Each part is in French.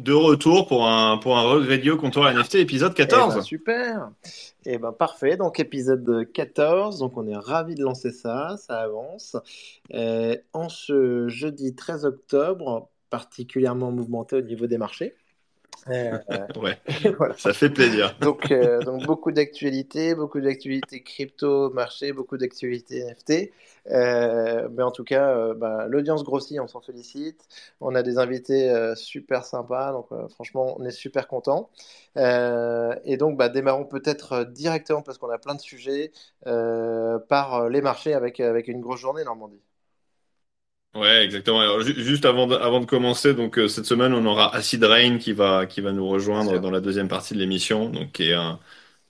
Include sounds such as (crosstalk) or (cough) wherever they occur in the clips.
De retour pour un, pour un Regredio Contour NFT épisode 14. Eh ben, super. Et eh ben parfait. Donc épisode 14. Donc on est ravi de lancer ça. Ça avance. Euh, en ce jeudi 13 octobre, particulièrement mouvementé au niveau des marchés. Euh, (laughs) ouais, (laughs) ça fait plaisir. donc, euh, donc beaucoup d'actualités, beaucoup d'actualités crypto, marché, beaucoup d'actualités NFT. Euh, mais en tout cas, bah, l'audience grossit, on s'en félicite. On a des invités super sympas, donc franchement, on est super content. et donc, bah, démarrons peut-être directement parce qu'on a plein de sujets par les marchés avec avec une grosse journée Normandie. Ouais, exactement. Alors, juste avant de, avant de commencer, donc euh, cette semaine, on aura Acid Rain qui va qui va nous rejoindre dans la deuxième partie de l'émission, donc qui est un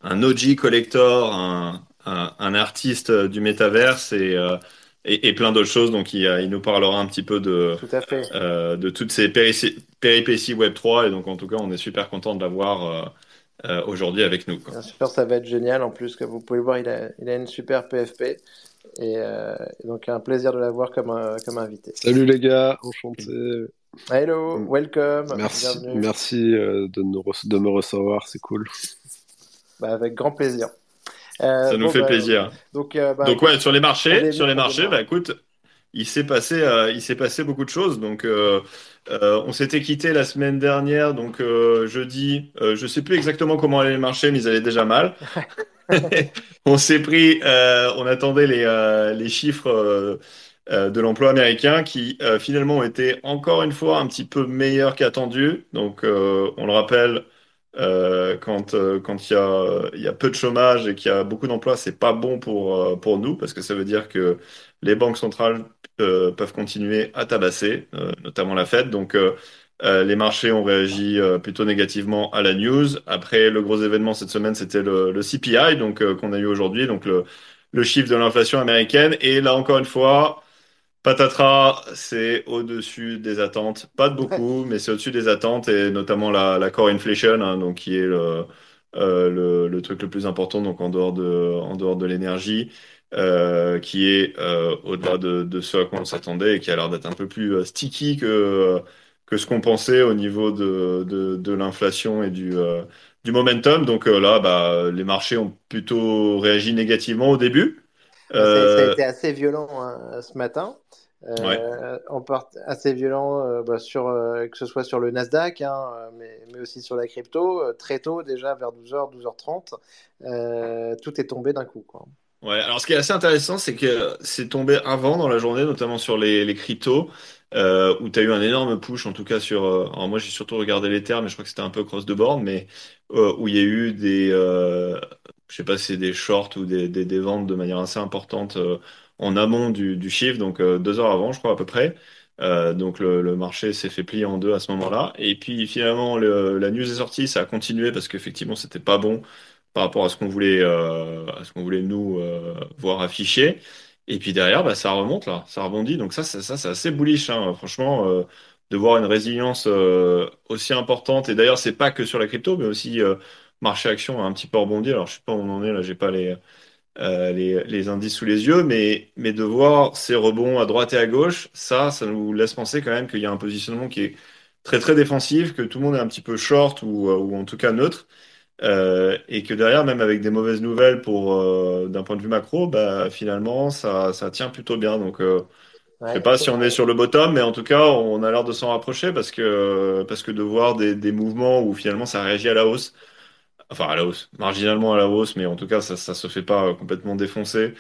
un OG collector, un un, un artiste du métaverse et euh, et, et, plein d'autres choses. Donc, il, il, nous parlera un petit peu de Tout à fait. Euh, de toutes ces péripéties Web 3 et donc en tout cas, on est super content de l'avoir euh, aujourd'hui avec nous. Quoi. Bien sûr, ça va être génial. En plus, comme vous pouvez le voir, il a, il a une super PFP. Et, euh, donc, un plaisir de l'avoir comme, comme invité. Salut les gars, enchanté. Hello, welcome. Merci, merci euh, de, nous de me recevoir, c'est cool. Bah, avec grand plaisir. Euh, Ça nous fait bah, plaisir. Donc, euh, bah, donc ouais, sur les marchés, sur les marchés, bah écoute, il s'est passé, euh, il s'est passé beaucoup de choses. Donc, euh, euh, on s'était quitté la semaine dernière, donc jeudi. je sais plus exactement comment allaient les marchés, mais ils allaient déjà mal. (laughs) (laughs) on s'est pris, on attendait les, les chiffres de l'emploi américain qui finalement ont été encore une fois un petit peu meilleurs qu'attendu. Donc, on le rappelle. quand quand il y a y a peu de chômage et qu'il y a beaucoup d'emplois, c'est pas bon pour pour nous parce que ça veut dire que les banques centrales euh, peuvent continuer à tabasser, euh, notamment la Fed. Donc, euh, les marchés ont réagi plutôt négativement à la news. Après, le gros événement cette semaine, c'était le, le, CPI, donc qu'on a eu aujourd'hui, donc le, le chiffre de l'inflation américaine. Et là, encore une fois, patatras, c'est au-dessus des attentes. Pas de beaucoup, mais c'est au-dessus des attentes, et notamment la, la core inflation, hein, donc qui est le, le, le, truc le plus important, donc en dehors de, en dehors de l'énergie. Euh, qui est euh, au-delà de, de, ce à quoi on s'attendait et qui a l'air d'être un peu plus euh, sticky que, que ce qu'on pensait au niveau de, de, de l'inflation et du, du momentum. Donc là, bah, les marchés ont plutôt réagi négativement au début. Ça, a été assez violent hein, ce matin. Euh, ouais. On part assez violent, euh, bah, sur, euh, que ce soit sur le Nasdaq, hein, mais, mais, aussi sur la crypto. très tôt, déjà vers 12h, 12h30, tout est tombé d'un coup. Quoi. Ouais, alors ce qui est assez intéressant, c'est que c'est tombé avant dans la journée, notamment sur les, les cryptos, euh, où tu as eu un énorme push, en tout cas sur... Euh, alors moi, j'ai surtout regardé les termes, mais je crois que c'était un peu cross the board, mais euh, où il y a eu des... Je sais pas c'est des shorts ou des, des, ventes de manière assez importante en amont du, chiffre, donc deux heures avant, je crois, à peu près. donc le, marché s'est fait plier en deux à ce moment-là. Et puis finalement, le, la news est sortie, ça a continué parce qu'effectivement, c'était pas bon par rapport à ce qu'on voulait, ce qu'on voulait nous voir affiché. Et puis derrière, bah, ça remonte là, ça rebondit. Donc ça, ça, ça c'est assez bullish, hein. franchement, euh, de voir une résilience euh, aussi importante. Et d'ailleurs, c'est pas que sur la crypto, mais aussi euh, marché action a un petit peu rebondi. Alors je sais pas où on en est là, j'ai pas les, les, les indices sous les yeux, mais mais de voir ces rebonds à droite et à gauche, ça, ça nous laisse penser quand même qu'il y a un positionnement qui est très très défensif, que tout le monde est un petit peu short ou, ou en tout cas neutre. Euh, et que derrière, même avec des mauvaises nouvelles pour euh, d'un point de vue macro, bah, finalement, ça, ça tient plutôt bien. Donc, euh, ouais, je sais pas si on est sur le bottom, mais en tout cas, on a l'air de s'en rapprocher parce que parce que de voir des, des mouvements où finalement ça réagit à la hausse, enfin à la hausse, marginalement à la hausse, mais en tout cas, ça ça se fait pas complètement défoncer,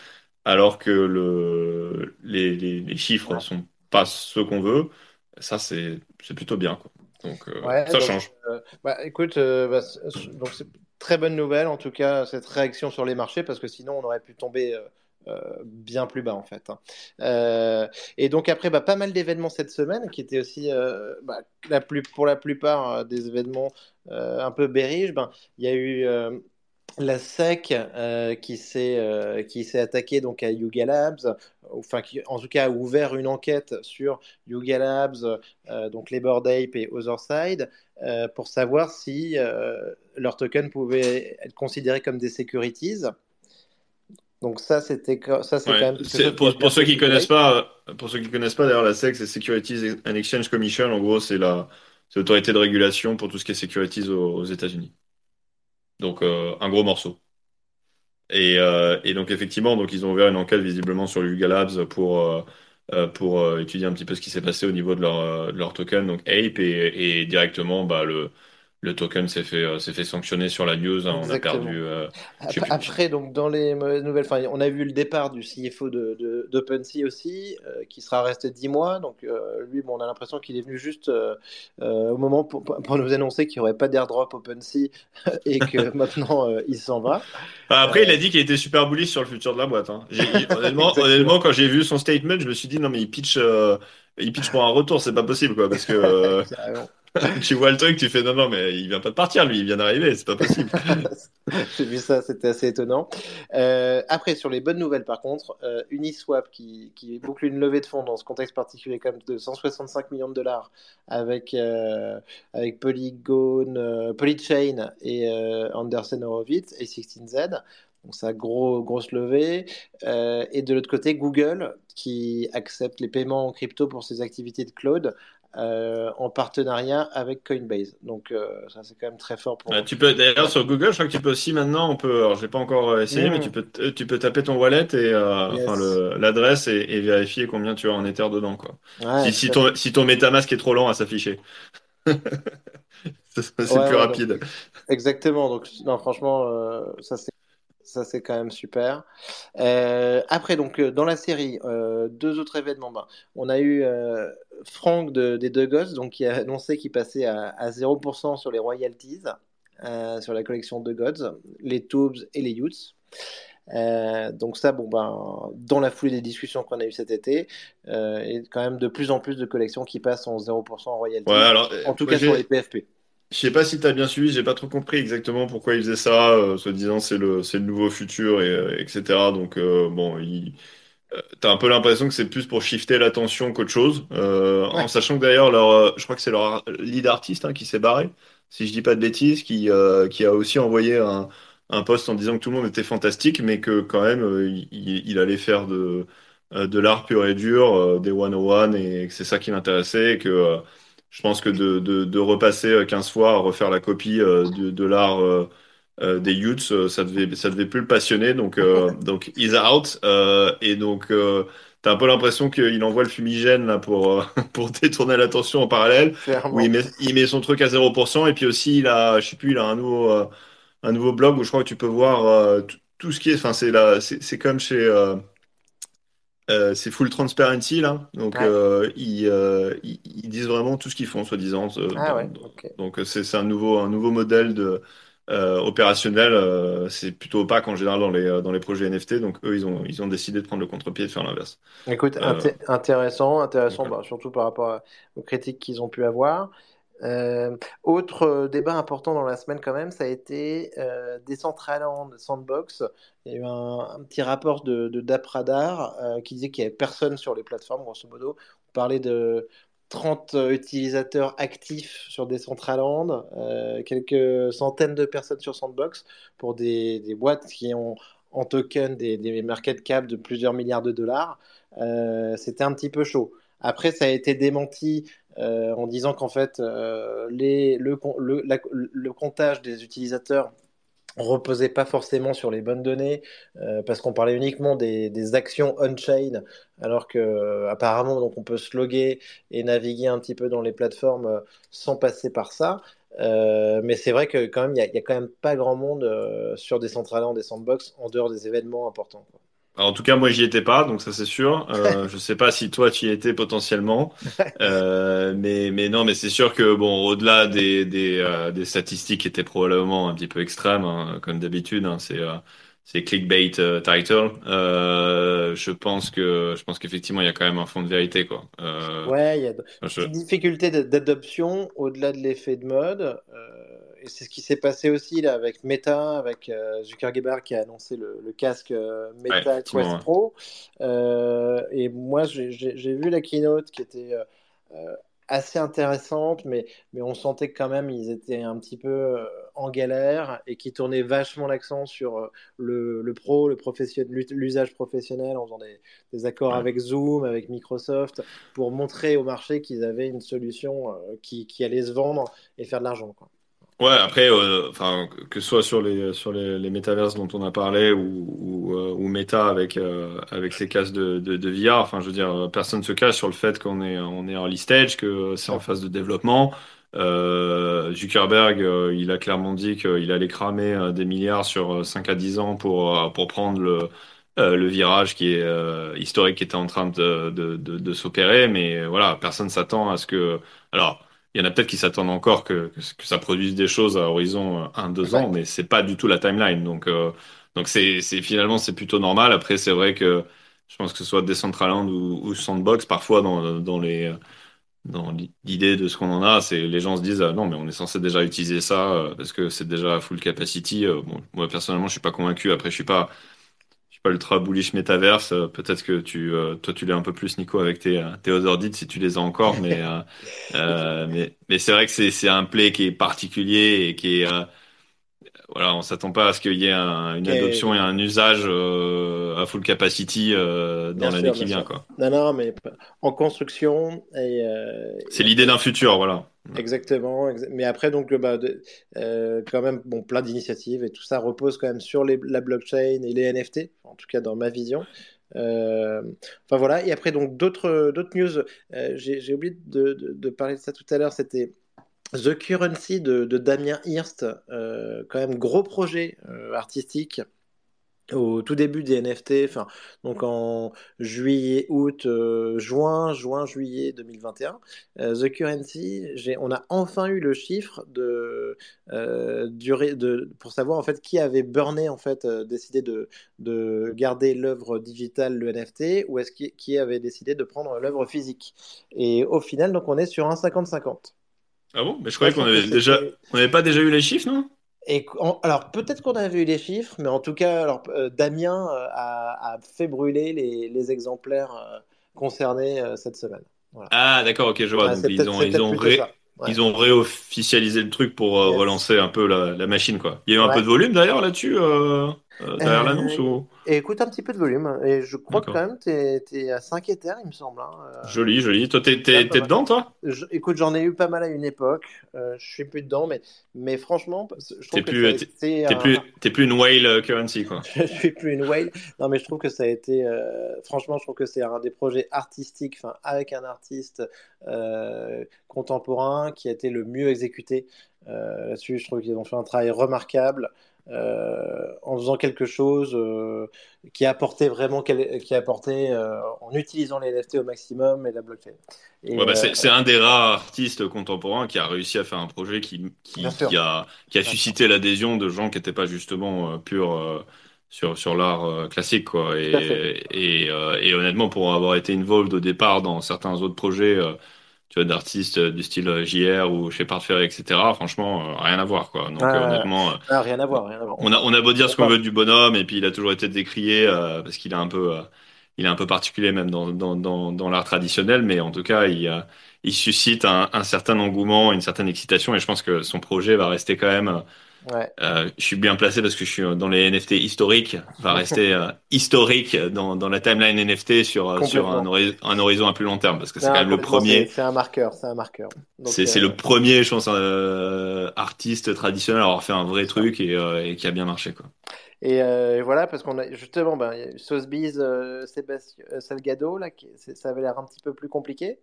alors que le les, les, les chiffres ne sont pas ceux qu'on veut. Ça, c'est c'est plutôt bien. Quoi. Donc euh, ouais, ça donc, change. Euh, bah, écoute, euh, bah, donc c'est très bonne nouvelle en tout cas cette réaction sur les marchés parce que sinon on aurait pu tomber bien plus bas en fait. Hein. Et donc après, bah, pas mal d'événements cette semaine qui étaient aussi, la plus, pour la plupart des événements un peu bearish. Ben, il y a eu la SEC euh, qui s'est euh, qui s'est attaquée donc à Yuga Labs, enfin qui en tout cas a ouvert une enquête sur Yuga Labs, euh, donc Labor Ape et Otherside, pour savoir si leurs tokens pouvaient être considérés comme des securities. Donc ça c'était ça c'est ouais. quand même pour, pour ceux qui connaissent pas pour ceux qui connaissent pas d'ailleurs la SEC c'est Securities and Exchange Commission en gros c'est la c'est l'autorité de régulation pour tout ce qui est securities aux, aux États-Unis. Donc euh, un gros morceau. Et, euh, et, donc effectivement, donc ils ont ouvert une enquête visiblement sur le Yuga Labs pour euh, pour étudier un petit peu ce qui s'est passé au niveau de leur de leur token, donc Ape et, et directement bah le le token s'est fait euh, s'est fait sanctionner sur la news. hein. on a perdu. Euh. Après, donc, dans les mauvaises nouvelles, on a vu le départ du CFO de, de, d'OpenSea aussi, euh, qui sera resté 10 mois. Donc, euh, lui, bon, on a l'impression qu'il est venu juste au moment pour, pour nous annoncer qu'il n'y aurait pas d'airdrop OpenSea (laughs) et que (laughs) maintenant, il s'en va. Bah, Après, il a dit qu'il était super bullish sur le futur de la boîte. Hein. J'ai- (laughs) honnêtement, honnêtement, quand j'ai vu son statement, je me suis dit non mais il pitch, il pitch pour un retour, c'est pas possible quoi, parce que. (laughs) tu vois le truc, tu fais non non mais il vient pas de partir lui, il vient d'arriver, c'est pas possible. (laughs) J'ai vu ça, c'était assez étonnant. Euh, après, sur les bonnes nouvelles, par contre, euh, Uniswap qui, qui boucle une levée de fonds dans ce contexte particulier comme de 165 millions de dollars avec, euh, avec Polygon, euh, Polychain et Anderson Horowitz et 16Z. Donc ça, gros, grosse levée. Et de l'autre côté, Google qui accepte les paiements en crypto pour ses activités de cloud euh, en partenariat avec Coinbase. Donc euh, ça, c'est quand même très fort pour... tu peux d'ailleurs sur Google, je crois que tu peux aussi maintenant, on peut, alors j'ai pas encore euh, essayé, mais tu peux tu peux taper ton wallet et euh, yes. l'adresse et, et vérifier combien tu as en Ether dedans quoi. Ouais, Si ton si ton MetaMask est trop lent à s'afficher, (laughs) c'est Ouais, plus ouais, donc rapide. exactement. Donc non, franchement, euh, ça c'est ça c'est quand même super. Euh, après, donc euh, dans la série, euh, deux autres événements. Ben, on a eu euh, Franck de, des Deux Gosses, donc qui a annoncé qu'il passait à, à 0% sur les royalties sur la collection de Gods, les Tubes et les Youths. Euh, donc ça, bon ben, dans la foulée des discussions qu'on a eues cet été, euh, et quand même de plus en plus de collections qui passent en 0% en Ouais, royalties, alors en tout cas sur les PFP. Je sais pas si tu as bien suivi, j'ai pas trop compris exactement pourquoi il faisait ça, euh, se disant c'est le c'est le nouveau futur et euh, etc. Donc euh, bon, il euh, t'as un peu l'impression que c'est plus pour shifter l'attention qu'autre chose, euh, en Ouais, sachant que d'ailleurs leur euh, je crois que c'est leur ar- lead artiste hein, qui s'est barré, si je dis pas de bêtises, qui euh, qui a aussi envoyé un un post en disant que tout le monde était fantastique, mais que quand même euh, il, il allait faire de euh, de l'art pur et dur, euh, des 101 et que c'est ça qui l'intéressait et que je pense que de, de, de repasser euh, 15 fois à refaire la copie euh, de, de l'art euh, euh, des Youths, euh, ça devait, ça devait plus le passionner. Donc, euh, (laughs) donc he's out. Euh, et donc, euh, t'as un peu l'impression qu'il envoie le fumigène là, pour, euh, (laughs) pour détourner l'attention en parallèle, où il met, il met son truc à 0%. Et puis aussi, il a, je sais plus, il a un nouveau, euh, un nouveau blog où je crois que tu peux voir euh, tout, ce qui est. Enfin, c'est là, c'est c'est comme chez. Euh, c'est full transparency là, donc Ouais. euh, ils, euh, ils, ils disent vraiment tout ce qu'ils font, soi-disant. Ah ouais, donc c'est c'est un nouveau un nouveau modèle de euh, opérationnel. euh, c'est plutôt opaque en général dans les dans les projets NFT. Donc eux ils ont ils ont décidé de prendre le contre-pied et de faire l'inverse. Écoute, Euh, inté- intéressant, intéressant, bah, surtout par rapport aux critiques qu'ils ont pu avoir. Euh, autre euh, débat important dans la semaine quand même, ça a été euh, Decentraland Sandbox. Il y a eu un, petit rapport de, DappRadar euh, qui disait qu'il n'y avait personne sur les plateformes, grosso modo. On parlait de 30 utilisateurs actifs sur Decentraland, quelques centaines de personnes sur Sandbox pour des, boîtes qui ont en token des, des market cap de plusieurs milliards de dollars. C'était un petit peu chaud. Après, ça a été démenti euh, en disant qu'en fait, euh, le, comptage des utilisateurs reposait pas forcément sur les bonnes données, euh, parce qu'on parlait uniquement des, actions on-chain, alors que apparemment, donc on peut se loguer et naviguer un petit peu dans les plateformes sans passer par ça. Mais c'est vrai que quand il y, a quand même pas grand monde sur des Decentraland, des sandbox, en dehors des événements importants. Alors, en tout cas, moi, j'y étais pas, donc ça c'est sûr. Euh, (laughs) je sais pas si toi tu y étais potentiellement, (laughs) Euh, mais mais non, mais c'est sûr que bon, au-delà des des, euh, des statistiques qui étaient probablement un petit peu extrêmes, hein, comme d'habitude, hein, c'est euh, c'est clickbait title. Je pense que je pense qu'effectivement il y a quand même un fond de vérité quoi. Ouais, il y a je, une difficulté d'adoption au-delà de l'effet de mode. euh, et c'est ce qui s'est passé aussi là avec Meta, avec euh, Zuckerberg qui a annoncé le, le casque euh, ouais, Meta effectivement. Quest ouais. Pro. Euh, et moi, j'ai vu la keynote qui était euh, assez intéressantes, mais, mais on sentait que quand même ils étaient un petit peu en galère et qui tournaient vachement l'accent sur le, le pro, l'usage professionnel en faisant des, des accords Ouais. avec Zoom, avec Microsoft, pour montrer au marché qu'ils avaient une solution qui, qui allait se vendre et faire de l'argent. Ouais, après, euh, enfin, que ce soit sur les sur les, les métaverses dont on a parlé ou ou, euh, ou Meta avec euh, avec ses casques de, de de VR, enfin, je veux dire, personne se cache sur le fait qu'on est on est early stage, que c'est en phase de développement. Euh, Zuckerberg, euh, il a clairement dit qu'il allait cramer euh, des milliards sur euh, 5 à 10 ans pour euh, pour prendre le euh, le virage qui est euh, historique qui était en train de de de, de s'opérer, mais voilà, personne s'attend à ce que alors. Il y en a peut-être qui s'attendent encore que, ça produise des choses à horizon euh, un deux ans, mais c'est pas du tout la timeline. Donc, euh, donc c'est, c'est finalement c'est plutôt normal. Après, c'est vrai que je pense que ce soit Decentraland ou, ou Sandbox, parfois dans, dans les dans l'idée de ce qu'on en a, c'est les gens se disent ah non mais on est censé déjà utiliser ça euh, parce que c'est déjà à full capacity. Euh, bon, moi personnellement, je suis pas convaincu. Après, je suis pas suis pas ultra bullish métaverse. Euh, peut-être que tu, euh, toi, tu l'es un peu plus, Nico, avec tes, euh, tes other deeds, si tu les as encore. Mais, euh, euh, (laughs) mais, mais c'est vrai que c'est, c'est un play qui est particulier et qui est, euh, voilà, on s'attend pas à ce qu'il y ait un- une Et- adoption et un usage euh, à full capacity euh, dans l'année qui vient, sûr. quoi. Non, non, mais en construction et, euh, C'est et l'idée d'un futur, voilà. Exactement, exa- mais après donc bah, de- quand même bon plein d'initiatives et tout ça repose quand même sur les- la blockchain et les NFT, en tout cas dans ma vision. Euh, enfin voilà, et après donc d'autres d'autres news. Euh, j'ai j'ai oublié de, de- de parler de ça tout à l'heure. C'était The Currency de, Damien Hirst, euh, quand même gros projet euh, artistique au tout début des NFT, enfin, donc en juillet, août, euh, juin, juin, juillet 2021, euh, The Currency, on a enfin eu le chiffre pour savoir en fait qui avait burné en fait, décidé de, de garder l'œuvre digitale, le NFT, ou est-ce qui, qui avait décidé de prendre l'œuvre physique. Et au final, donc on est sur un 50-50. Ah bon? Mais je croyais qu'on avait déjà, on n'avait pas déjà eu les chiffres, non? et en- alors peut-être qu'on avait eu les chiffres, mais en tout cas, alors, euh, Damien euh, a, a fait brûler les, les exemplaires euh, concernés cette semaine. Voilà. Ah, d'accord, ok, je vois. Donc ils ont, ils ont plutôt ré, ça. Ouais. ils ont réofficialisé le truc pour Yes. relancer un peu la, la machine, quoi. Il y a eu un peu de volume d'ailleurs là-dessus, derrière l'annonce Euh, ou? et écoute un petit peu de volume. Et je crois que quand même, t'es, t'es à 5 Ethers, il me semble. hein. Euh, Joli, joli. Toi, t'es, t'es mal. dedans, toi? Je- écoute, j'en ai eu pas mal à une époque. Euh, je suis plus dedans, mais, mais franchement, je trouve que ça plus, t'es, un, plus, une whale euh, currency, quoi. (laughs) Je suis plus une whale. Non, mais je trouve que ça a été. euh, franchement, je trouve que c'est un des projets artistiques, enfin, avec un artiste euh, contemporain qui a été le mieux exécuté. Euh, là-dessus, je trouve qu'ils ont fait un travail remarquable euh, en faisant quelque chose euh, qui a apporté vraiment, qui a apporté euh, en utilisant les NFT au maximum et la blockchain. Ouais, bah, euh, c'est, un des rares artistes contemporains qui a réussi à faire un projet qui, a, qui a suscité l'adhésion de gens qui n'étaient pas justement euh, purs sur, sur l'art classique, quoi. Et, et, et honnêtement, pour avoir été involved au départ dans certains autres projets, tu vois, d'artistes euh, du style euh, JR ou Shepard Fairey, etc., franchement, euh, rien à voir, quoi. Donc, Ah, honnêtement, ah, rien à voir, rien à voir. on a, on a beau dire ce qu'on veut du bonhomme, et puis il a toujours été décrié parce qu'il est un peu, il est un peu particulier même dans, dans, dans, dans l'art traditionnel, mais en tout cas, il, euh, il suscite un, un certain engouement, une certaine excitation, et je pense que son projet va rester quand même. Ouais. euh, je suis bien placé parce que je suis dans les NFT historiques, va rester euh, historique dans, dans la timeline NFT sur, euh, sur un, Complètement. hori- un horizon à plus long terme, parce que c'est Non, quand même le premier. c'est un marqueur, c'est un marqueur. C'est, euh, le premier, je pense, euh, artiste traditionnel à avoir fait un vrai truc et, euh, et qui a bien marché, quoi. Et euh, voilà, parce qu'on a justement, ben, Sotheby's, euh, Sébastien euh, Salgado, là, qui, c'est- ça avait l'air un petit peu plus compliqué.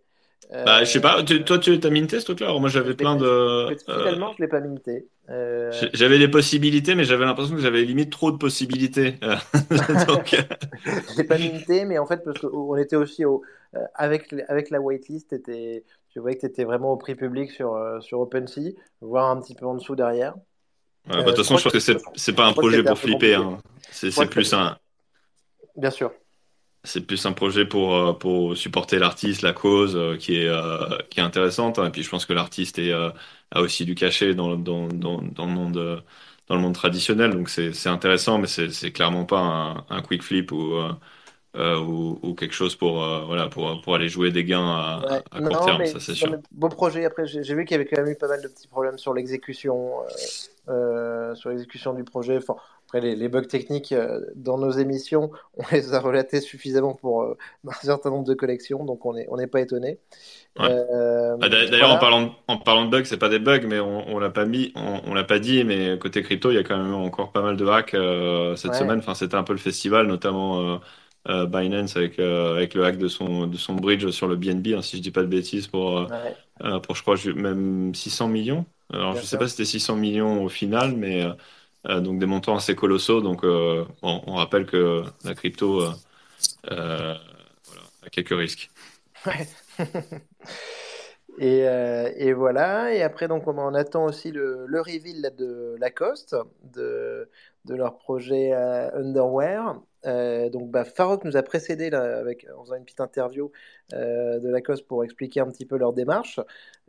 Bah, je sais pas, Euh, tu- toi, tu as minté ce truc-là? Moi, j'avais plein de. je- finalement, je l'ai pas minté. Euh, j'avais des possibilités, mais j'avais l'impression que j'avais limite trop de possibilités. Euh, (laughs) Donc, (laughs) je l'ai pas minté, mais en fait, parce qu'on était aussi au, avec, avec la waitlist, t'étais- tu voyais que tu étais vraiment au prix public sur, sur OpenSea, voire un petit peu en dessous derrière. ouais, bah, de toute façon, je pense que, que c'est, pas un projet pour flipper, hein. C'est, plus un, Bien sûr. C'est plus un projet pour, euh, pour supporter l'artiste, la cause, euh, qui est, euh, qui est intéressante. hein. Et puis, je pense que l'artiste est, a aussi du cachet dans, dans, dans, dans le monde, dans le monde traditionnel. Donc, c'est, intéressant, mais c'est, clairement pas un, un quick flip ou, euh, ou, ou quelque chose pour, euh, voilà, pour, pour aller jouer des gains à, Ouais. à court Non, terme, mais, ça c'est sûr. beau projet. Après, j'ai vu qu'il y avait quand même eu pas mal de petits problèmes sur l'exécution, euh, sur l'exécution du projet. Enfin, après, les, les bugs techniques euh, dans nos émissions, (laughs) on les a relatés suffisamment pour euh, (laughs) un certain nombre de collections, donc on n'est on n'est pas étonné. Ouais. Euh, Ah, d'a- D'ailleurs, en parlant de, en parlant de bugs, c'est pas des bugs, mais on, on l'a pas mis, on, on l'a pas dit, mais côté crypto, il y a quand même encore pas mal de hacks cette Ouais, semaine. Enfin, c'était un peu le festival, notamment Binance avec euh, avec le hack de son de son bridge sur le BNB, hein, si je dis pas de bêtises, pour euh, ouais, euh, pour je crois même 600 millions. Alors, bien je sais pas si c'était 600 millions au final, mais donc des montants assez colossaux. Donc, euh, on rappelle que la crypto euh, euh, a quelques risques. Et, euh, voilà. Et après, donc, on, attend aussi le, reveal de Lacoste, de, de leur projet euh, Underwear. Euh, donc, bah, Farok nous a précédé avec, en faisant une petite interview euh, de Lacoste pour expliquer un petit peu leur démarche.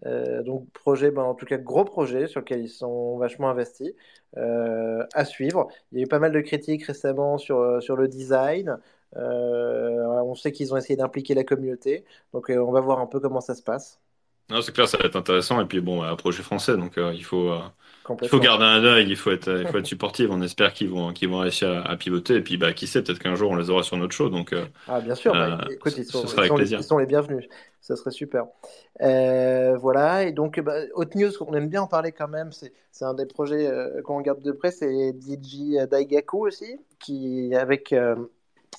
Euh, donc, projet, bah, en tout cas, gros projet sur lequel ils sont vachement investis. À suivre. Il y a eu pas mal de critiques récemment sur, sur le design. On sait qu'ils ont essayé d'impliquer la communauté. Donc, on va voir un peu comment ça se passe. Non, c'est clair, ça va être intéressant. Et puis bon, un projet français, donc il faut, il faut garder un œil, il faut être, il faut être supportif. On espère qu'ils vont, qu'ils vont réussir à, à pivoter. Et puis, bah, qui sait, peut-être qu'un jour on les aura sur notre show. Donc, euh, Ah, bien sûr, bah, euh, écoute, ce ils sont, ils sont, les, ils sont les bienvenus. Ça serait super. Euh, voilà, et donc, bah, Hot News, on aime bien en parler quand même. C'est, un des projets qu'on regarde de près. C'est DJ Daigaku aussi, qui, avec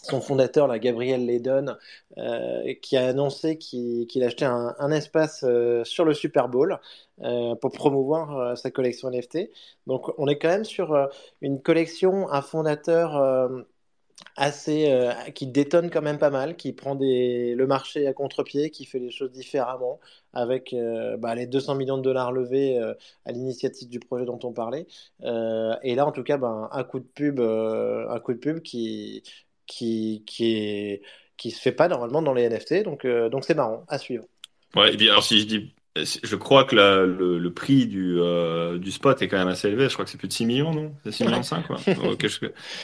son fondateur, là, Gabriel Ledon, euh, qui a annoncé qu'il, achetait un, espace euh, sur le Super Bowl euh, pour promouvoir euh, sa collection NFT. Donc, on est quand même sur une collection, un fondateur. assez qui détonne quand même pas mal, qui prend le marché à contre-pied, qui fait les choses différemment, avec bah, les 200 millions de dollars levés à l'initiative du projet dont on parlait. Et là, en tout cas, ben, un coup de pub, un coup de pub qui, qui, qui est, qui se fait pas normalement dans les NFT, donc euh, donc c'est marrant à suivre. Ouais, et puis alors si je dis, je crois que la- le, le prix du, euh, du spot est quand même assez élevé. Je crois que c'est plus de 6 millions, non? C'est 6 millions Ouais. 5, quoi. Quelque, chose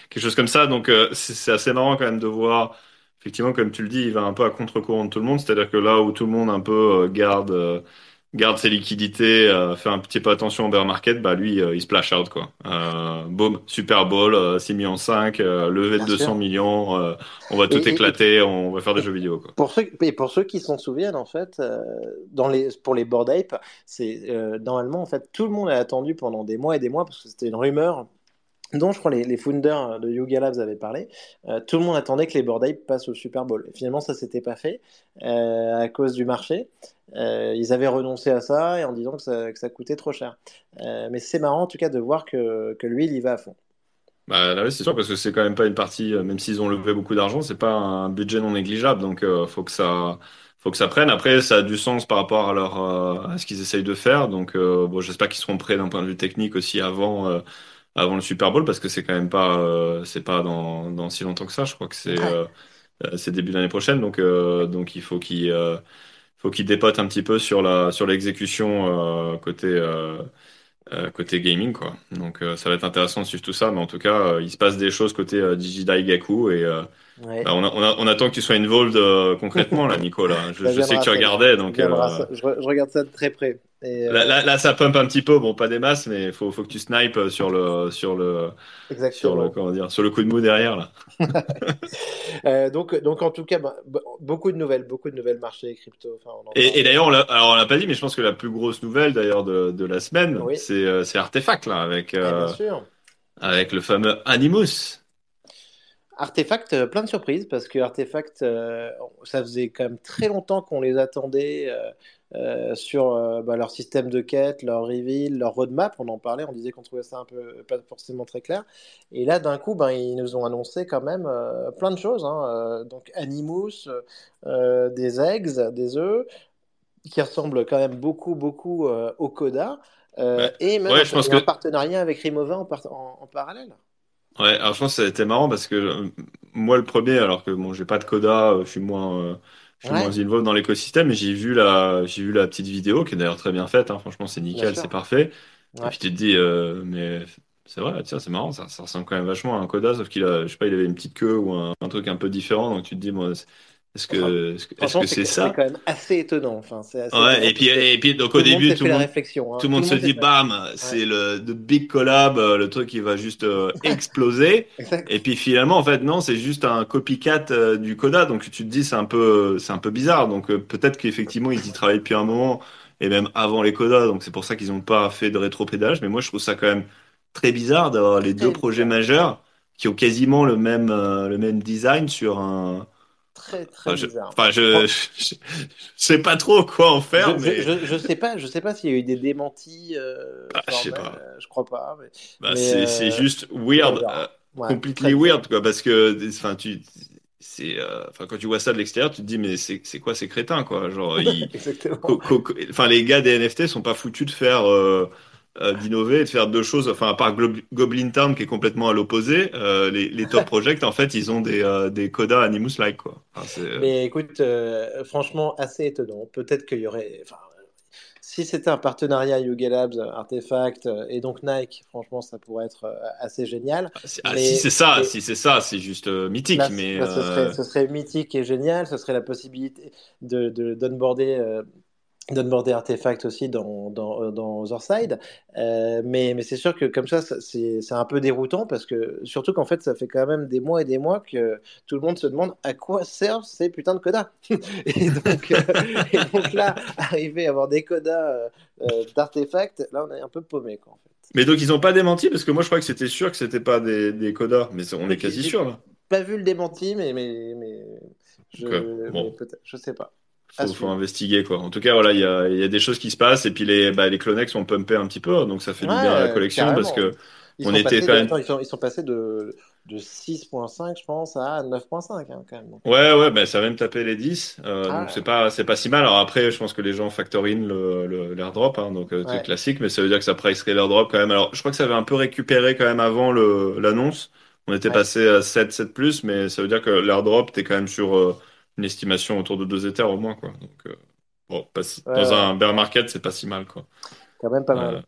quelque chose comme ça. Donc euh, c'est assez marrant quand même de voir. Effectivement, comme tu le dis, il va un peu à contre-courant de tout le monde. C'est-à-dire que là où tout le monde un peu garde, garde ses liquidités, euh, fait un petit peu attention au bear market, bah lui, euh, il splash out, quoi. Euh, boom, Super Bowl, euh, 6 millions 5, euh, levée de Bien 200 sûr. millions, euh, on va tout et, et éclater, on va faire des jeux vidéo, quoi. pour ceux, et pour ceux qui s'en souviennent, en fait, euh, dans les, pour les Bored Ape, c'est euh, normalement, en fait, tout le monde a attendu pendant des mois et des mois parce que c'était une rumeur dont je crois les, les founders de Yuga Labs avaient parlé, euh, tout le monde attendait que les Bored passent au Super Bowl. Finalement, ça s'était pas fait euh, à cause du marché. Euh, ils avaient renoncé à ça et en disant que ça, coûtait trop cher. Euh, mais c'est marrant en tout cas de voir que, que lui, il y va à fond. Bah, oui, c'est sûr, parce que c'est quand même pas une partie, euh, même s'ils ont levé beaucoup d'argent, c'est pas un budget non négligeable. Donc, euh, faut que ça, faut que ça prenne. Après, ça a du sens par rapport à leur, euh, à ce qu'ils essayent de faire. Donc, euh, bon, j'espère qu'ils seront prêts d'un point de vue technique aussi avant, euh, avant le Super Bowl, parce que c'est quand même pas, euh, c'est pas dans, dans si longtemps que ça. Je crois que c'est, Ouais, euh, euh, c'est début d'année prochaine. Donc, euh, donc il faut qu'ils, euh, faut qu'ils dépotent un petit peu sur la, sur l'exécution, euh, côté, euh, euh, côté gaming, quoi. Donc euh, ça va être intéressant de suivre tout ça, mais en tout cas, euh, il se passe des choses côté euh, Digidai Gaku et euh, ouais. bah, on, a- on, a- on attend que tu sois involved euh, concrètement là, (laughs) Nico. Là. Je, sais que viendra, tu ça regardais, donc viendra. euh, ça- Je, re- je regarde ça de très près. Et, là, euh, là, là, ça pump un petit peu. Bon, pas des masses, mais faut, faut que tu snipes sur le, sur le, sur le, comment dire, sur le coup de mou derrière là. (laughs) Euh, donc, donc en tout cas, bah, beaucoup de nouvelles, beaucoup de nouvelles marchés crypto. Enfin, on en Et, d'ailleurs, on alors on l'a pas dit, mais je pense que la plus grosse nouvelle d'ailleurs de, de la semaine, Oui, c'est, euh, c'est Artefact là, avec, Eh bien euh, sûr. avec le fameux Animus. Artefact, euh, plein de surprises parce que Artefact, euh, ça faisait quand même très longtemps qu'on les attendait euh, sur euh, bah, leur système de quête, leur reveal, leur roadmap. On en parlait, on disait qu'on trouvait ça un peu pas forcément très clair. Et là, d'un coup, ben, ils nous ont annoncé quand même euh, plein de choses. hein. Donc Animus, des eggs, des œufs, qui ressemblent quand même beaucoup, beaucoup au Coda. Ouais, et même ouais, un, je pense et que un partenariat avec Remova en, par- en- en parallèle. Ouais, alors je pense que ça a été marrant parce que moi le premier, alors que bon, j'ai pas de coda, je suis moins, euh, je suis moins Ouais, involved dans l'écosystème, mais j'ai vu la, j'ai vu la petite vidéo qui est d'ailleurs très bien faite, hein, franchement c'est nickel, c'est parfait. Et puis tu te dis, euh, mais C'est vrai, tiens, c'est marrant, ça, ça ressemble quand même vachement à un Coda, sauf qu'il a, je sais pas, il avait une petite queue ou un, un truc un peu différent, donc tu te dis, moi, est-ce que, c'est c'est c'est ça? quand même assez étonnant. Enfin, c'est assez Ouais, étonnant et puis, et donc tout au début, tout le monde, tout hein. le Tout monde se dit, fait. bam, Ouais, c'est le the big collab, euh, le truc qui va juste euh, (laughs) exploser. Et puis finalement, en fait, non, c'est juste un copycat euh, du Coda, donc tu te dis, c'est un peu, c'est un peu bizarre. Donc euh, peut-être qu'effectivement, ils y travaillent depuis un moment, et même avant les Coda, donc c'est pour ça qu'ils n'ont pas fait de rétropédage. Mais moi, je trouve ça quand même très bizarre d'avoir les deux projets majeurs qui ont quasiment le même, le même design sur un. Très, très Enfin, je, bizarre. enfin, je, je, (laughs) je sais pas trop quoi en faire, je, mais je, je sais pas, je sais pas s'il y a eu des démentis euh, ah, je sais pas. euh, Je crois pas. Mais, Bah, mais, c'est, c'est euh, juste weird. Ouais, completely weird, quoi, parce que, enfin, tu, c'est, enfin, quand tu vois ça de l'extérieur, tu te dis, mais c'est, c'est quoi ces crétins, quoi? Genre, (laughs) ils, co- Exactement. co- co- enfin, les gars des NFT sont pas foutus de faire, d'innover et de faire deux choses, enfin, à part Goblin Town qui est complètement à l'opposé, euh, les, les top (laughs) projects, en fait, ils ont des, euh, des codas Animus-like, quoi. Enfin, euh, Mais écoute, euh, franchement, assez étonnant. Peut-être qu'il y aurait. Enfin, si c'était un partenariat Yuga Labs, Artefact euh, et donc Nike, franchement, ça pourrait être euh, assez génial. ah, si ah, si c'est ça, mais si c'est ça, c'est juste euh, mythique, là, mais, là, ce serait, euh, ce serait mythique et génial. Ce serait la possibilité de, de, d'onboarder, euh, d'onboarder Artefact aussi dans, dans, dans Otherside. Euh, mais mais c'est sûr que comme ça, ça- c'est un peu déroutant parce que surtout qu'en fait, ça fait quand même des mois et des mois que tout le monde se demande à quoi servent ces putains de codas. (laughs) Et donc, euh, et donc là, arriver à avoir des codas euh, euh, d'Artefact, là, on est un peu paumé, quoi, en fait. mais donc ils ont pas démenti, parce que moi, je crois que c'était sûr que c'était pas des, des codas, mais on est quasi sûr, là. pas vu le démenti, mais mais mais je euh, mais peut-être, je sais pas. Faut, faut investiguer quoi. En tout cas, voilà, il y a, il y a des choses qui se passent et puis les, bah, les Clonex sont pumpés un petit peu, donc ça fait du bien à la collection parce que Ils on sont était quand même. ils sont, ils sont passés de, de 6.5, je pense, à 9.5, hein, quand même. Donc, Ouais, ouais, bah, ça va même taper les 10, euh, ah donc c'est ouais. pas, c'est pas si mal. Alors après, je pense que les gens factor in le, l'airdrop, hein, donc euh, c'est Ouais. classique, mais ça veut dire que ça pricerait l'airdrop quand même. Alors, je crois que ça avait un peu récupéré quand même avant l'annonce. On était Ouais. passé à 7, 7 plus, mais ça veut dire que l'airdrop, t'es quand même sur euh, une estimation autour de 2 Ethers au moins, quoi. Donc, euh, bon, pas si- Ouais, dans ouais. un bear market, c'est pas si mal, quoi. Quand même pas Euh.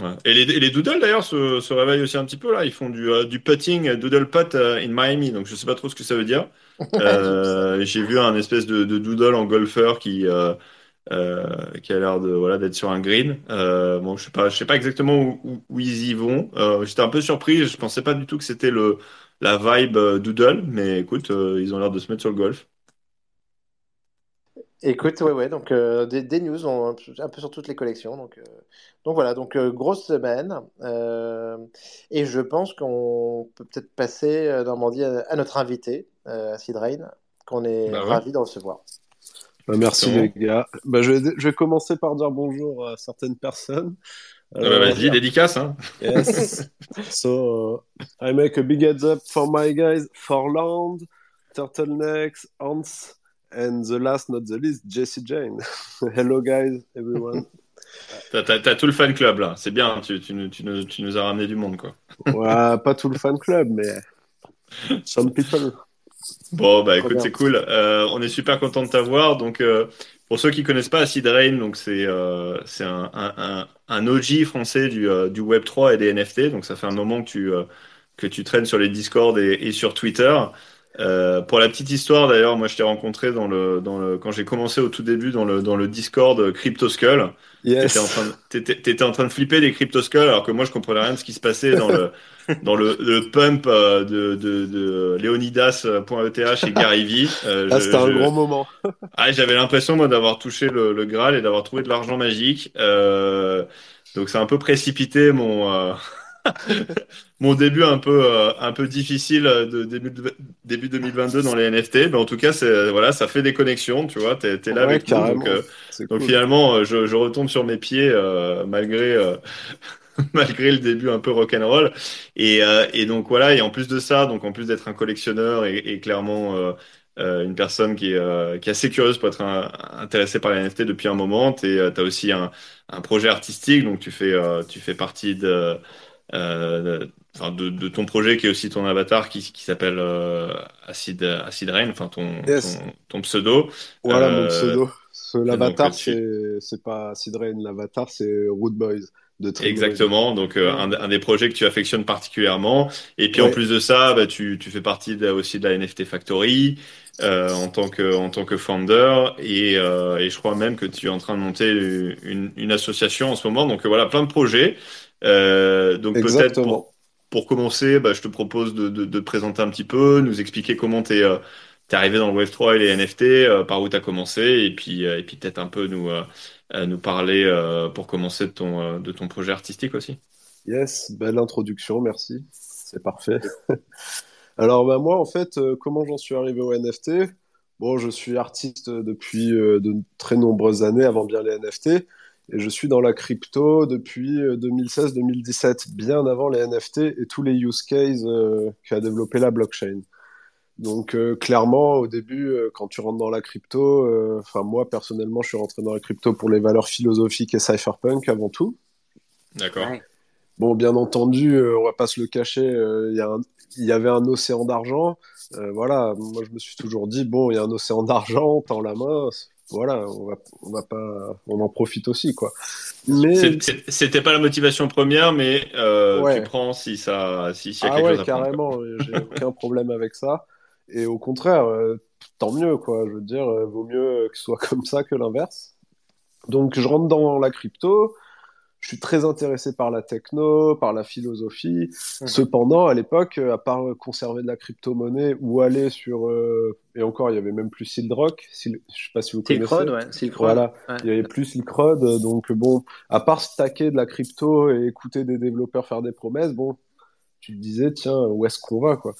Ouais. Et les, et les Doodles d'ailleurs se, se réveillent aussi un petit peu là. Ils font du, euh, du putting, Doodle putt in Miami. Donc je sais pas trop ce que ça veut dire. (laughs) J'ai vu un espèce de, de doodle en golfeur qui, qui a l'air de voilà d'être sur un green. Bon, je sais pas, je sais pas exactement où, où, où ils y vont. J'étais un peu surpris. Je pensais pas du tout que c'était le la vibe doodle, mais écoute, ils ont l'air de se mettre sur le golf. Écoute, ouais, ouais, donc euh, des, des news on- un peu sur toutes les collections. Donc, euh, donc voilà, donc euh, grosse semaine. Euh, et je pense qu'on peut peut-être passer, euh, Normandie, à, à notre invité, euh, Acid Rain, qu'on est Bah ouais, ravi de recevoir. Bah, merci les gars. Bah, je vais, je vais commencer par dire bonjour à certaines personnes. Ah bah vas-y, dédicace, hein. yes. (laughs) So, uh, I make a big heads up for my guys, Forland, Turtlenecks, Hans, and the last not the least, Jesse Jane. (laughs) Hello guys, everyone. (laughs) T'as, tout le fan club là. C'est bien. Tu, tu, nous, tu, nous, tu nous as ramené du monde quoi. (laughs) Ouais, pas tout le fan club, mais some people. Bon, bah écoute, c'est cool. Euh, on est super content de t'avoir. Donc, euh, pour ceux qui connaissent pas Acid Rain, donc c'est euh, c'est un, un, un, un OG français du, euh, du Web3 et des NFT. Donc, ça fait un moment que tu, que tu traînes sur les Discord et, et sur Twitter. Euh, pour la petite histoire, d'ailleurs, moi, je t'ai rencontré dans le, dans le, quand j'ai commencé au tout début dans le, dans le Discord CryptoSkull. T'étais en train Yes. de, t'étais, t'étais en train de flipper des CryptoSkull alors que moi, je comprenais rien de ce qui se passait dans le, (laughs) dans le, le pump euh, de, de, de Leonidas.eth et Gary Vee. Euh, Ah, je, c'était un grand moment. (laughs) Ah, j'avais l'impression, moi, d'avoir touché le, le Graal et d'avoir trouvé de l'argent magique. Euh, donc, c'est un peu précipité mon, euh, (laughs) mon début un peu, euh, un peu difficile de début, de, début 2022 dans les NFT. Mais en tout cas, c'est, voilà, ça fait des connexions, tu vois, t'es, t'es là Ouais, avec nous. Donc, euh, donc cool. finalement, euh, je, je retombe sur mes pieds euh, malgré, euh, (laughs) malgré le début un peu rock'n'roll. Et, euh, et donc voilà, et en plus de ça, donc en plus d'être un collectionneur et, et clairement euh, euh, une personne qui est, euh, qui est assez curieuse pour être un- intéressée par les NFT depuis un moment, tu as aussi un, un projet artistique, donc tu fais, euh, tu fais partie de, euh, de, de, de ton projet qui est aussi ton avatar qui, qui s'appelle euh, Acid, Acid Rain, enfin ton, ton, Yes. ton pseudo. Voilà mon Euh, pseudo. L'avatar, c'est pas Sid l'avatar, c'est Root Boys. Exactement, donc euh, un, des projets que tu affectionnes particulièrement. Et puis en plus de ça, bah, tu, tu fais partie aussi de la NFT Factory euh, en tant que en tant que founder et, euh, et je crois même que tu es en train de monter une, une association en ce moment. Donc voilà, plein de projets. Donc peut-être pour, pour, commencer, bah, je te propose de, de, de, te présenter un petit peu, nous expliquer comment tu es t'es arrivé dans le Web3 et les NFT, euh, par où tu as commencé, et puis, euh, et puis peut-être un peu nous, euh, nous parler pour commencer de ton, de ton projet artistique aussi. Yes, belle introduction, merci. C'est parfait. (laughs) Alors bah, moi, en fait, comment j'en suis arrivé au NFT Bon, je suis artiste depuis de très nombreuses années, avant bien les NFT, et je suis dans la crypto depuis 2016-2017, bien avant les NFT et tous les use cases qu'a développé la blockchain. Donc euh, clairement, au début, euh, quand tu rentres dans la crypto, euh, enfin moi personnellement, je suis rentré dans la crypto pour les valeurs philosophiques et cypherpunk avant tout. D'accord. Bon, bien entendu, on va pas se le cacher, il y, y, avait un océan d'argent. voilà, moi je me suis toujours dit bon, il y a un océan d'argent, tends la main. Voilà, on va, on va pas, on en profite aussi quoi. Mais c'était pas la motivation première, mais tu prends si ça, si, y a ah quelque ouais, chose à carrément, j'ai aucun problème avec ça. Et au contraire, euh, tant mieux, quoi. Je veux dire, euh, vaut mieux que ce soit (laughs) comme ça que l'inverse. Donc, je rentre dans la crypto. Je suis très intéressé par la techno, par la philosophie. Mhm. Cependant, à l'époque, à part conserver de la crypto-monnaie ou aller sur. Euh, et encore, il y avait même plus Silk Rock. Je sais pas si vous Silk connaissez. Road, ouais. Silk Road. Voilà. Il y avait plus Silk Road. Donc, bon, à part stacker de la crypto et écouter des développeurs faire des promesses, bon, tu te disais, tiens, où est-ce qu'on va, quoi?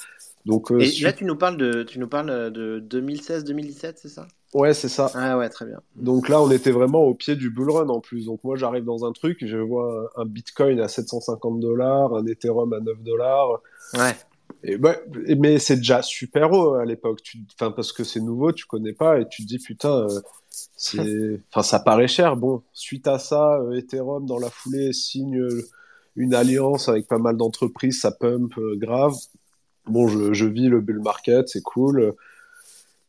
Donc, euh, Et là, tu nous parles de, tu nous parles de 2016-2017, c'est ça? Ouais, c'est ça. Ah ouais, très bien. Donc là, on était vraiment au pied du bull run en plus. Donc moi, j'arrive dans un truc, je vois un Bitcoin à 750 dollars, un Ethereum à 9 dollars. Ouais. Et mais c'est déjà super haut à l'époque. Enfin, parce que c'est nouveau, tu connais pas et tu te dis putain, euh, c'est, (laughs) enfin, ça paraît cher. Bon, suite à ça, euh, Ethereum dans la foulée signe une alliance avec pas mal d'entreprises, ça pump grave bon, je, vis le bull market, c'est cool.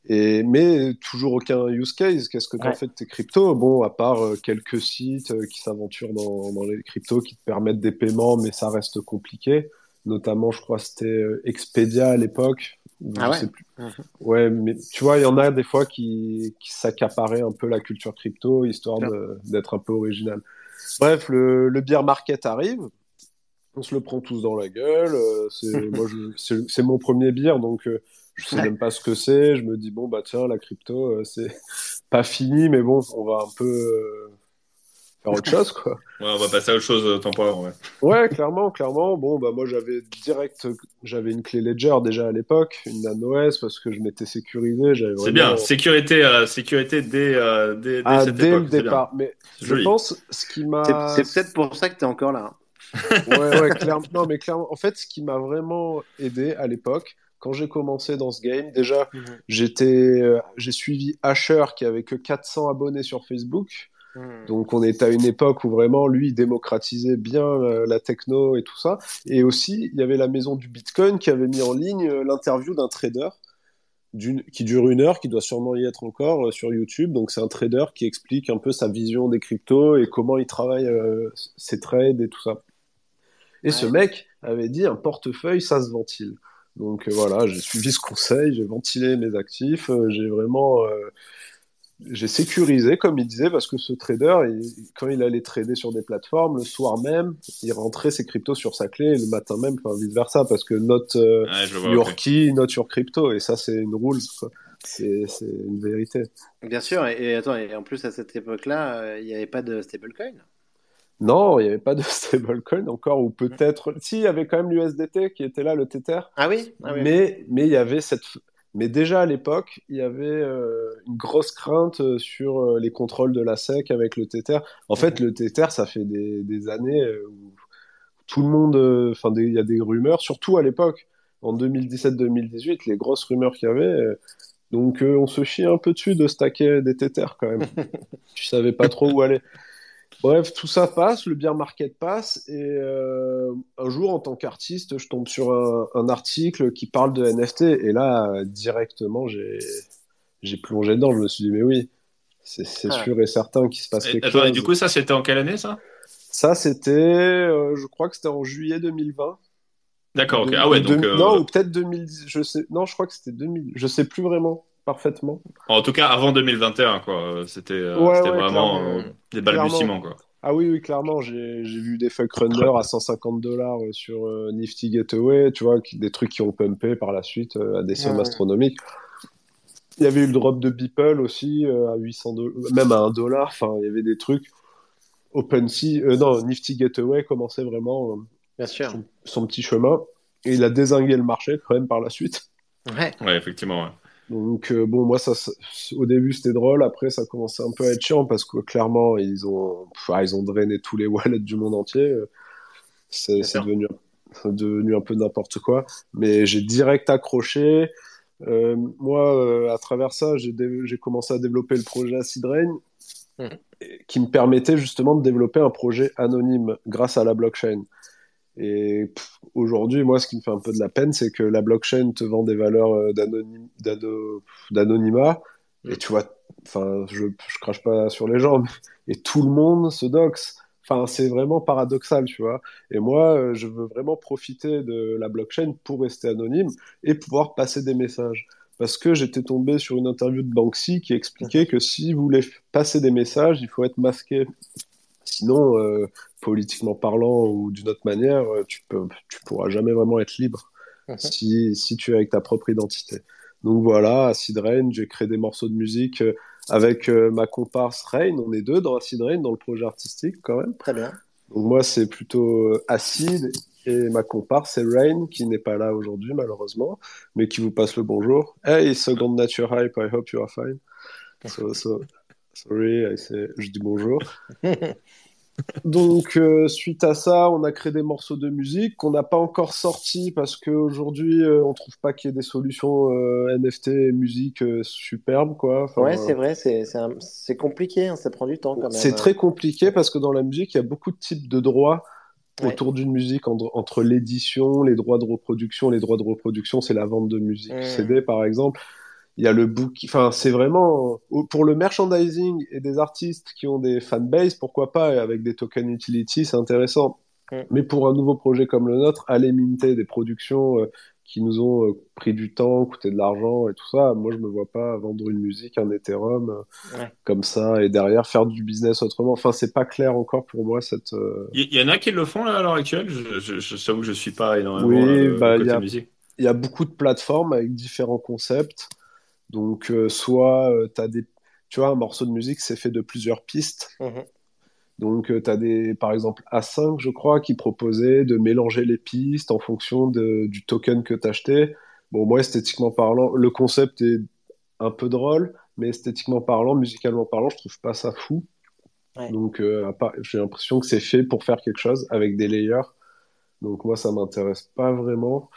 Et, mais toujours aucun use case. Qu'est-ce que tu as fait de tes cryptos? Bon, à part euh, quelques sites euh, qui s'aventurent dans, les cryptos qui te permettent des paiements, mais ça reste compliqué. Notamment, je crois c'était euh, Expedia à l'époque. Ah ouais? Mhm. Ouais, mais tu vois, il y en a des fois qui, qui s'accaparaient un peu la culture crypto, histoire d'être un peu original. Bref, le, le beer market arrive on se le prend tous dans la gueule. (laughs) C'est mon premier bière, donc euh, je sais même pas ce que c'est. Je me dis bon bah tiens la crypto euh, c'est (laughs) pas fini, mais bon on va un peu faire autre chose quoi. (laughs) Ouais, on va passer à autre chose temporairement. Ouais. ouais, clairement, clairement. Bon bah moi j'avais direct, j'avais une clé Ledger déjà à l'époque, une Nano S parce que je m'étais sécurisé. C'est bien, sécurité, sécurité dès, dès, ah, dès le départ. Mais je pense ce qui m'a. C'est peut-être pour ça que tu es encore là. Hein ouais, ouais, clairement. Non, mais clairement, en fait, ce qui m'a vraiment aidé à l'époque, quand j'ai commencé dans ce game, déjà, mhm. j'étais, euh, j'ai suivi Asher qui avait que 400 abonnés sur Facebook. Mhm. Donc, on était à une époque où vraiment, lui, démocratisait bien euh, la techno et tout ça. Et aussi, il y avait la maison du Bitcoin qui avait mis en ligne euh, l'interview d'un trader qui dure une heure, qui doit sûrement y être encore sur YouTube. Donc c'est un trader qui explique un peu sa vision des cryptos et comment il travaille ses trades et tout ça. Et ce mec avait dit un portefeuille, ça se ventile. Donc euh, voilà, j'ai suivi ce conseil, j'ai ventilé mes actifs, euh, j'ai vraiment euh, j'ai sécurisé comme il disait parce que ce trader, quand il allait trader sur des plateformes, le soir même, il rentrait ses cryptos sur sa clé et le matin même, enfin vice versa, parce que note your key, note your crypto, et ça c'est une rule, c'est une vérité. Bien sûr, et, attends, et en plus à cette époque-là, il n'y avait pas de stablecoin. Non, il n'y avait pas de (laughs) stablecoin encore, ou peut-être. Si, il y avait quand même l'USDT qui était là, le Tether. Ah oui, ah Mais, mais il y avait cette. Mais déjà à l'époque, il y avait euh, une grosse crainte euh, sur euh, les contrôles de la SEC avec le Tether. En fait, le Tether, ça fait des, des années où tout le monde. Enfin, il y a des rumeurs, surtout à l'époque, en 2017-2018, les grosses rumeurs qu'il y avait. donc, on se chie un peu dessus de stacker des Tethers quand même. (laughs) tu savais pas trop où aller. Bref, tout ça passe, le beer market passe, et euh, un jour, en tant qu'artiste, je tombe sur un, article qui parle de NFT, et là, directement, j'ai plongé dedans. Je me suis dit, mais oui, C'est Ah. sûr et certain qu'il se passe Et- quelque Attends, et chose. du coup, ça, c'était en quelle année, ça? Ça, c'était, euh, je crois que c'était en juillet 2020. D'accord, ok. Ah ouais, de- donc. euh, Non, ou peut-être 2010. Je sais. Non, je crois que c'était 2000. Je sais plus vraiment parfaitement. En tout cas, avant 2021, quoi. Euh, C'était euh, Ouais, vraiment clairement. euh, des balbutiements, quoi. Ah oui, oui, clairement. J'ai j'ai vu des fuck runners à 150 dollars sur euh, Nifty Gateway. Tu vois, des trucs qui ont pumpé par la suite euh, à des sommes Ouais. astronomiques. Il y avait eu le drop de Beeple aussi euh, à 800 dollars, même à 1 dollar. Enfin, il y avait des trucs. OpenSea, euh, non, Nifty Gateway commençait vraiment euh, Bien sûr. son, son petit chemin. Et il a dézingué le marché quand même par la suite. Ouais. Ouais, effectivement, ouais. Donc euh, bon, moi ça, ça- au début c'était drôle, après ça commençait un peu à être chiant parce que clairement ils ont, pff, ah, ils ont drainé tous les (laughs) wallets du monde entier. C'est devenu, un peu n'importe quoi. Mais j'ai direct accroché. Euh, moi, euh, à travers ça, j'ai commencé à développer le projet Acid Rain, et- qui me permettait justement de développer un projet anonyme grâce à la blockchain. Et aujourd'hui, moi, ce qui me fait un peu de la peine, c'est que la blockchain te vend des valeurs euh, d'anonym- d'ano- d'anonymat. Et tu vois, enfin, je, je crache pas sur les gens, et tout le monde se doxe. Enfin, c'est vraiment paradoxal, tu vois. Et moi, euh, je veux vraiment profiter de la blockchain pour rester anonyme et pouvoir passer des messages. Parce que j'étais tombé sur une interview de Banksy qui expliquait que si vous voulez passer des messages, il faut être masqué. Sinon, euh, politiquement parlant ou d'une autre manière, euh, tu peux, tu pourras jamais vraiment être libre Mhm. si, si tu es avec ta propre identité. Donc voilà, Acid Rain, j'ai créé des morceaux de musique euh, avec euh, ma comparse Rain. On est deux dans Acid Rain, dans le projet artistique quand même. Très bien. Donc moi, c'est plutôt Acid et ma comparse, c'est Rain, qui n'est pas là aujourd'hui malheureusement, mais qui vous passe le bonjour. Hey, Second Nature Hype, I hope you are fine. So, so- sorry, I say- je dis bonjour. (laughs) Donc, euh, suite à ça, on a créé des morceaux de musique qu'on n'a pas encore sortis parce qu'aujourd'hui, euh, on trouve pas qu'il y ait des solutions euh, NFT et musique superbes, quoi. Enfin, Ouais, c'est vrai, c'est c'est un- c'est compliqué, hein, ça prend du temps quand même. c'est très compliqué parce que dans la musique, il y a beaucoup de types de droits Ouais. autour d'une musique, en- entre l'édition, les droits de reproduction. Les droits de reproduction, c'est la vente de musique Mm. CD, par exemple. Il y a le book, enfin, c'est vraiment pour le merchandising et des artistes qui ont des fanbases, pourquoi pas, et avec des tokens utility, c'est intéressant. Mm. Mais pour un nouveau projet comme le nôtre, aller minter des productions euh, qui nous ont euh, pris du temps, coûté de l'argent et tout ça, moi je me vois pas vendre une musique, un Ethereum euh, Ouais. comme ça et derrière faire du business autrement. Enfin, c'est pas clair encore pour moi cette. euh, Il y, y en a qui le font là, à l'heure actuelle? Je, je, je, je t'avoue que je suis pas énormément Oui, bah, il y a beaucoup de plateformes avec différents concepts. Donc, euh, soit tu as des. Tu vois, un morceau de musique, c'est fait de plusieurs pistes. Mhm. Donc, tu as des, par exemple, A5, je crois, qui proposait de mélanger les pistes en fonction de- du token que tu achetais. Bon, moi, esthétiquement parlant, le concept est un peu drôle, mais esthétiquement parlant, musicalement parlant, je trouve pas ça fou. Ouais. Donc, euh, j'ai l'impression que c'est fait pour faire quelque chose avec des layers. Donc, moi, ça m'intéresse pas vraiment.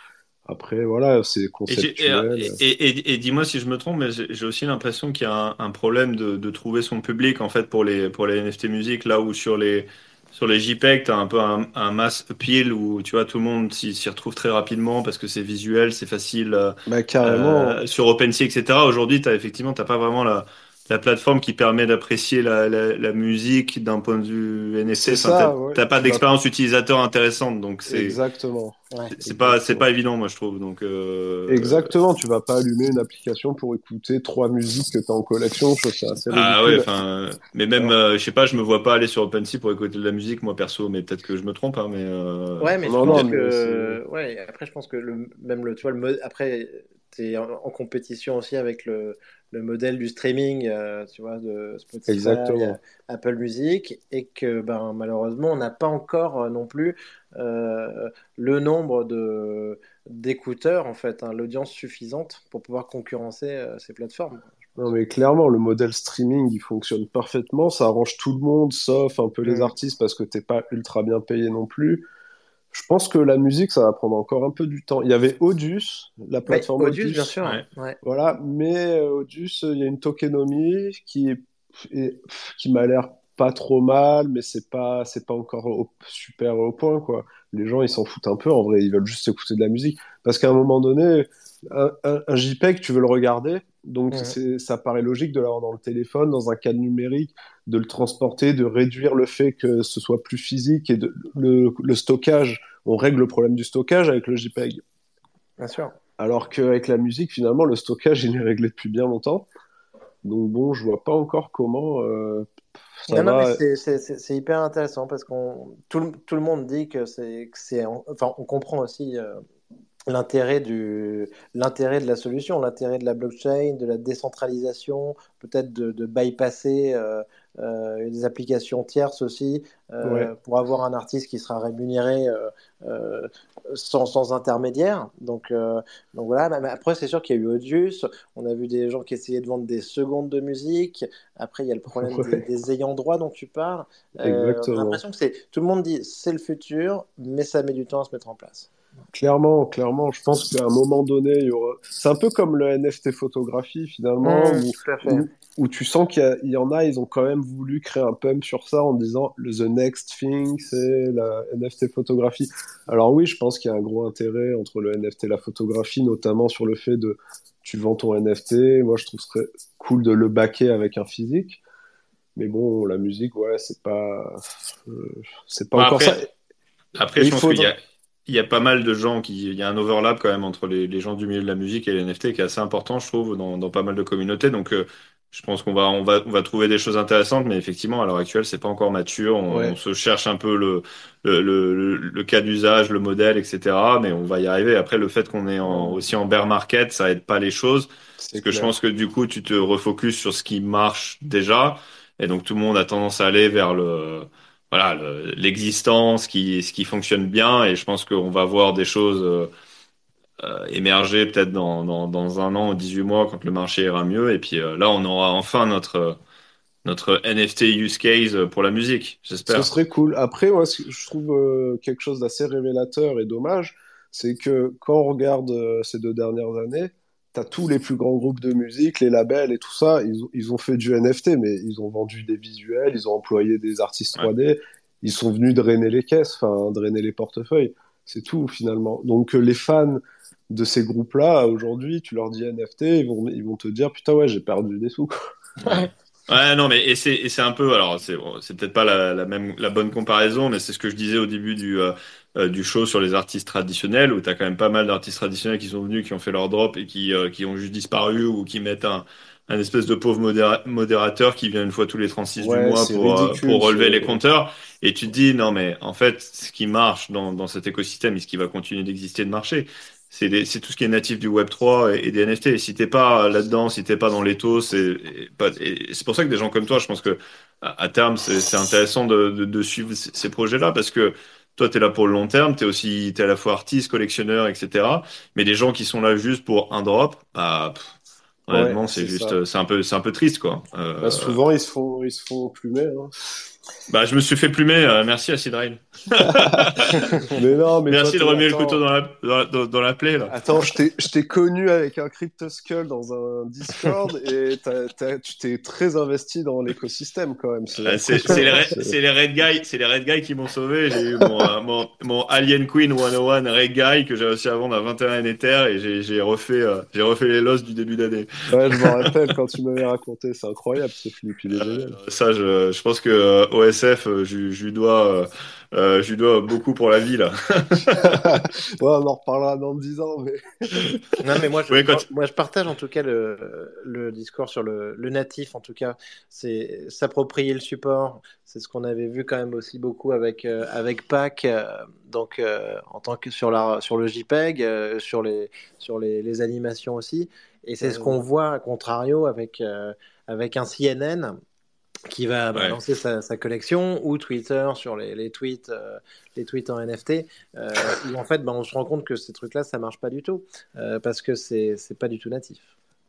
Après, voilà, c'est et, conceptuel. et, et- et dis-moi si je me trompe, mais j'ai aussi l'impression qu'il y a un, un problème de, de trouver son public en fait pour les, pour les NFT musique, là où sur les, sur les JPEG, tu as un peu un, un mass appeal où tu vois, tout le monde s'y retrouve très rapidement parce que c'est visuel, c'est facile. euh, Bah, carrément. euh, sur OpenSea, etc. Aujourd'hui, t'as effectivement, t'as pas vraiment la, la plateforme qui permet d'apprécier la, la, la musique d'un point de vue ça, t'as ouais. t'as pas d'expérience utilisateur intéressante, donc c'est Exactement. Ouais. c'est pas c'est pas évident, moi je trouve. Donc euh, Exactement, tu vas pas allumer une application pour écouter trois musiques que tu as en collection, je trouve ça assez Ah ridicule. ouais, enfin, mais même, euh, je sais pas, je me vois pas aller sur OpenSea pour écouter de la musique, moi perso, mais peut-être que je me trompe, hein, mais euh, Ouais, mais Non, je pense non, mais que ouais, après je pense que le même le tu vois le mode après tu en, en compétition aussi avec le, le modèle du streaming, euh, tu vois de Spotify, Exactement. euh, Apple Music et que ben malheureusement on n'a pas encore euh, non plus euh, le nombre de d'écouteurs en fait, hein, l'audience suffisante pour pouvoir concurrencer euh, ces plateformes. Non, mais clairement, le modèle streaming, il fonctionne parfaitement. Ça arrange tout le monde, sauf un peu les Mm. artistes, parce que t'es pas ultra bien payé non plus. Je pense que la musique, ça va prendre encore un peu du temps. Il y avait Audius, la Ouais, plateforme Audius, Audius. bien sûr. ouais. Ouais. Voilà, mais euh, Audius, il y a une tokenomie qui est, qui m'a l'air pas trop mal, mais c'est pas c'est pas encore au- super au point quoi. Les gens ils s'en foutent un peu en vrai, ils veulent juste écouter de la musique parce qu'à un moment donné, un, un, JPEG, tu veux le regarder, donc ça paraît logique de l'avoir dans le téléphone, dans un cadre numérique, de le transporter, de réduire le fait que ce soit plus physique et de, le, le stockage. On règle le problème du stockage avec le JPEG. Bien sûr. Alors qu'avec la musique, finalement, le stockage, il est réglé depuis bien longtemps. Donc bon, je vois pas encore comment. Euh, ça non, va... non, c'est hyper intéressant parce qu'on tout, tout, le monde dit que c'est, enfin, on comprend aussi euh, l'intérêt du l'intérêt de la solution, l'intérêt de la blockchain, de la décentralisation, peut-être de, de bypasser euh, euh, des applications tierces aussi euh, pour avoir un artiste qui sera rémunéré euh, sans, sans, intermédiaire. Donc, donc voilà. Mais après, c'est sûr qu'il y a eu Odius. On a vu des gens qui essayaient de vendre des secondes de musique. Après, il y a le problème des, des, ayants droit dont tu parles. J'ai l'impression que c'est tout le monde dit c'est le futur, mais ça met du temps à se mettre en place. Clairement, clairement, je pense qu'à un moment donné, il y aura... c'est un peu comme le NFT photographie finalement, mmh, où, tu sens qu'il y, en a, ils ont quand même voulu créer un pump sur ça en disant le the next thing, c'est la NFT photographie. Alors oui, je pense qu'il y a un gros intérêt entre le NFT et la photographie, notamment sur le fait de tu vends ton NFT. Moi, je trouve ce serait cool de le backer avec un physique. Mais bon, la musique, ouais, c'est pas, euh, c'est pas encore ça. Après, je pense qu'il y a il y a pas mal de gens qui, il y a un overlap quand même entre les, les, gens du milieu de la musique et les NFT qui est assez important, je trouve, dans, dans pas mal de communautés. Donc, euh, je pense qu'on va, on va, on va trouver des choses intéressantes, mais effectivement, à l'heure actuelle, c'est pas encore mature. On, on, se cherche un peu le, le, le, le cas d'usage, le modèle, etc. Mais on va y arriver. Après, le fait qu'on est en, aussi en bear market, ça aide pas les choses. Parce que je pense que du coup, tu te refocuses sur ce qui marche déjà. Et donc, tout le monde a tendance à aller vers le, voilà l'existence, qui, ce qui fonctionne bien. Et je pense qu'on va voir des choses euh, euh, émerger peut-être dans, dans, un an ou 18 mois quand le marché ira mieux. Et puis euh, là, on aura enfin notre notre NFT use case pour la musique, j'espère. Ce serait cool. Après, moi, je trouve quelque chose d'assez révélateur et dommage, c'est que quand on regarde ces deux dernières années, tu as tous les plus grands groupes de musique, les labels et tout ça, ils, ils, ont fait du NFT, mais ils ont vendu des visuels, ils ont employé des artistes 3D, ils sont venus drainer les caisses, enfin drainer les portefeuilles. C'est tout finalement. Donc euh, les fans de ces groupes-là, aujourd'hui, tu leur dis NFT, ils vont, ils vont te dire putain ouais, j'ai perdu des sous. Ouais. Ouais, non, mais et c'est un peu alors c'est c'est peut-être pas la, la, même la bonne comparaison, mais c'est ce que je disais au début du euh, euh, du show sur les artistes traditionnels où t'as quand même pas mal d'artistes traditionnels qui sont venus, qui ont fait leur drop et qui euh, qui ont juste disparu ou qui mettent un un espèce de pauvre modérateur qui vient une fois tous les 36 du mois pour pour relever les compteurs et tu te dis non mais en fait ce qui marche dans dans cet écosystème et ce qui va continuer d'exister de marcher c'est tout ce qui est natif du Web 3 et, des NFT. Et si t'es pas là-dedans, si t'es pas dans l'étau, c'est c'est pour ça que des gens comme toi, je pense que à, terme, c'est intéressant de, de, de, suivre ces projets-là parce que toi, tu es là pour le long terme, tu es aussi es à la fois artiste, collectionneur, etc. Mais des gens qui sont là juste pour un drop, bah, honnêtement, c'est juste, c'est un peu, c'est un peu triste, quoi. Euh... Bah, souvent, ils se font, ils se font plumer. Hein. Bah, je me suis fait plumer. Euh, merci à Sidrail. (laughs) mais non, mais merci de remuer le couteau dans la, dans, dans, la plaie. Là. Attends, je t'ai connu avec un Cryptoskull dans un Discord (laughs) et tu t'es très investi dans l'écosystème quand même. C'est les, les, Red Guys, c'est les Red Guys qui m'ont sauvé. J'ai eu mon, euh, mon, mon, Alien Queen 101 Red Guy que j'ai réussi à vendre à 21 Ether et j'ai refait, euh, j'ai refait les losses du début d'année. Ouais, je me rappelle quand tu m'avais raconté. C'est incroyable ce flip, il est génial. ça, je, je pense que OSF, euh, je, je lui dois, euh, euh, je lui dois beaucoup pour la vie là. (laughs) ouais, on en reparlera dans 10 ans. Mais... (laughs) non, mais moi je, moi, je partage en tout cas le, le discours sur le, le, natif. En tout cas, c'est s'approprier le support. C'est ce qu'on avait vu quand même aussi beaucoup avec avec Pac. donc en tant que sur la sur le JPEG, sur les sur les, les animations aussi. Et c'est ce qu'on voit à contrario avec avec un CNN qui va bah, lancer sa, sa, collection ou Twitter sur les, les tweets, euh, les tweets en NFT, euh, où en fait bah, on se rend compte que ces trucs-là ça marche pas du tout euh, parce que c'est c'est pas du tout natif.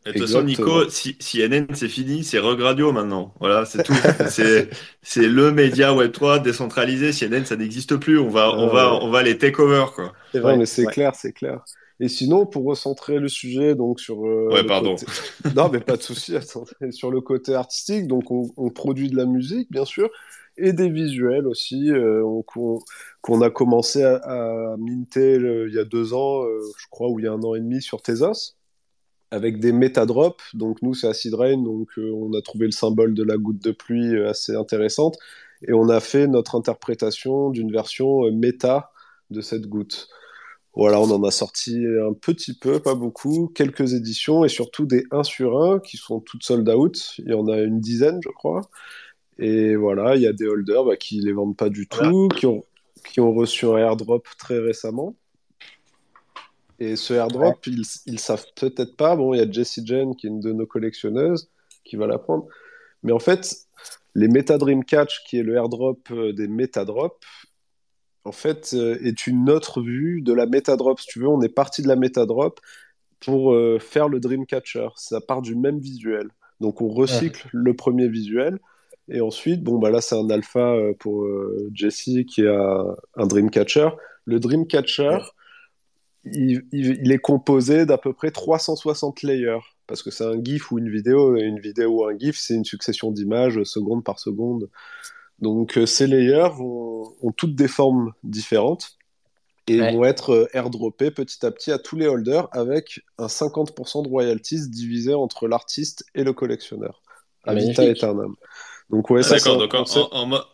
De toute façon, Nico, si, CNN c'est fini, c'est Regradio maintenant. Voilà, c'est tout. (laughs) c'est c'est le média Web 3 décentralisé. CNN ça n'existe plus. On va on va on va les take over quoi. C'est vrai, mais c'est clair, c'est clair. Et sinon, pour recentrer le sujet donc sur euh, ouais, pardon. (laughs) non, mais pas de souci. sur le côté artistique, donc on, on, produit de la musique, bien sûr. et des visuels aussi euh, on- qu'on a commencé à, à minter il y a deux ans, euh, je crois, ou il y a un an et demi sur Tezos, avec des métadrops. Donc nous, c'est Acid Rain, donc euh, on a trouvé le symbole de la goutte de pluie euh, assez intéressante, et on a fait notre interprétation d'une version euh, méta de cette goutte. Voilà, on en a sorti un petit peu, pas beaucoup, quelques éditions et surtout des 1 sur 1 qui sont toutes sold out. Il y en a une dizaine, je crois. Et voilà, il y a des holders bah, qui les vendent pas du Voilà. tout, qui ont, qui ont reçu un airdrop très récemment. Et ce airdrop, ils, ils savent peut-être pas. Bon, il y a Jessie Jane qui est une de nos collectionneuses qui va la prendre. Mais en fait, les Meta Dream Catch, qui est le airdrop euh, des Metadrops, en fait, euh, est une autre vue de la Metadrop. Si tu veux, on est parti de la Metadrop pour euh, faire le Dreamcatcher. Ça part du même visuel. Donc on recycle le premier visuel. Et ensuite, bon, bah là, c'est un alpha euh, pour euh, Jessie qui a un Dreamcatcher. Le Dreamcatcher, il, il- il est composé d'à peu près 360 layers. Parce que c'est un GIF ou une vidéo. Et une vidéo ou un GIF, c'est une succession d'images seconde par seconde. Donc euh, ces layers vont- ont toutes des formes différentes et Ouais. vont être euh, airdroppés petit à petit à tous les holders avec un 50% de royalties divisé entre l'artiste et le collectionneur. À vita Magnifique. aeternam. Donc ouais, Ah, D'accord, donc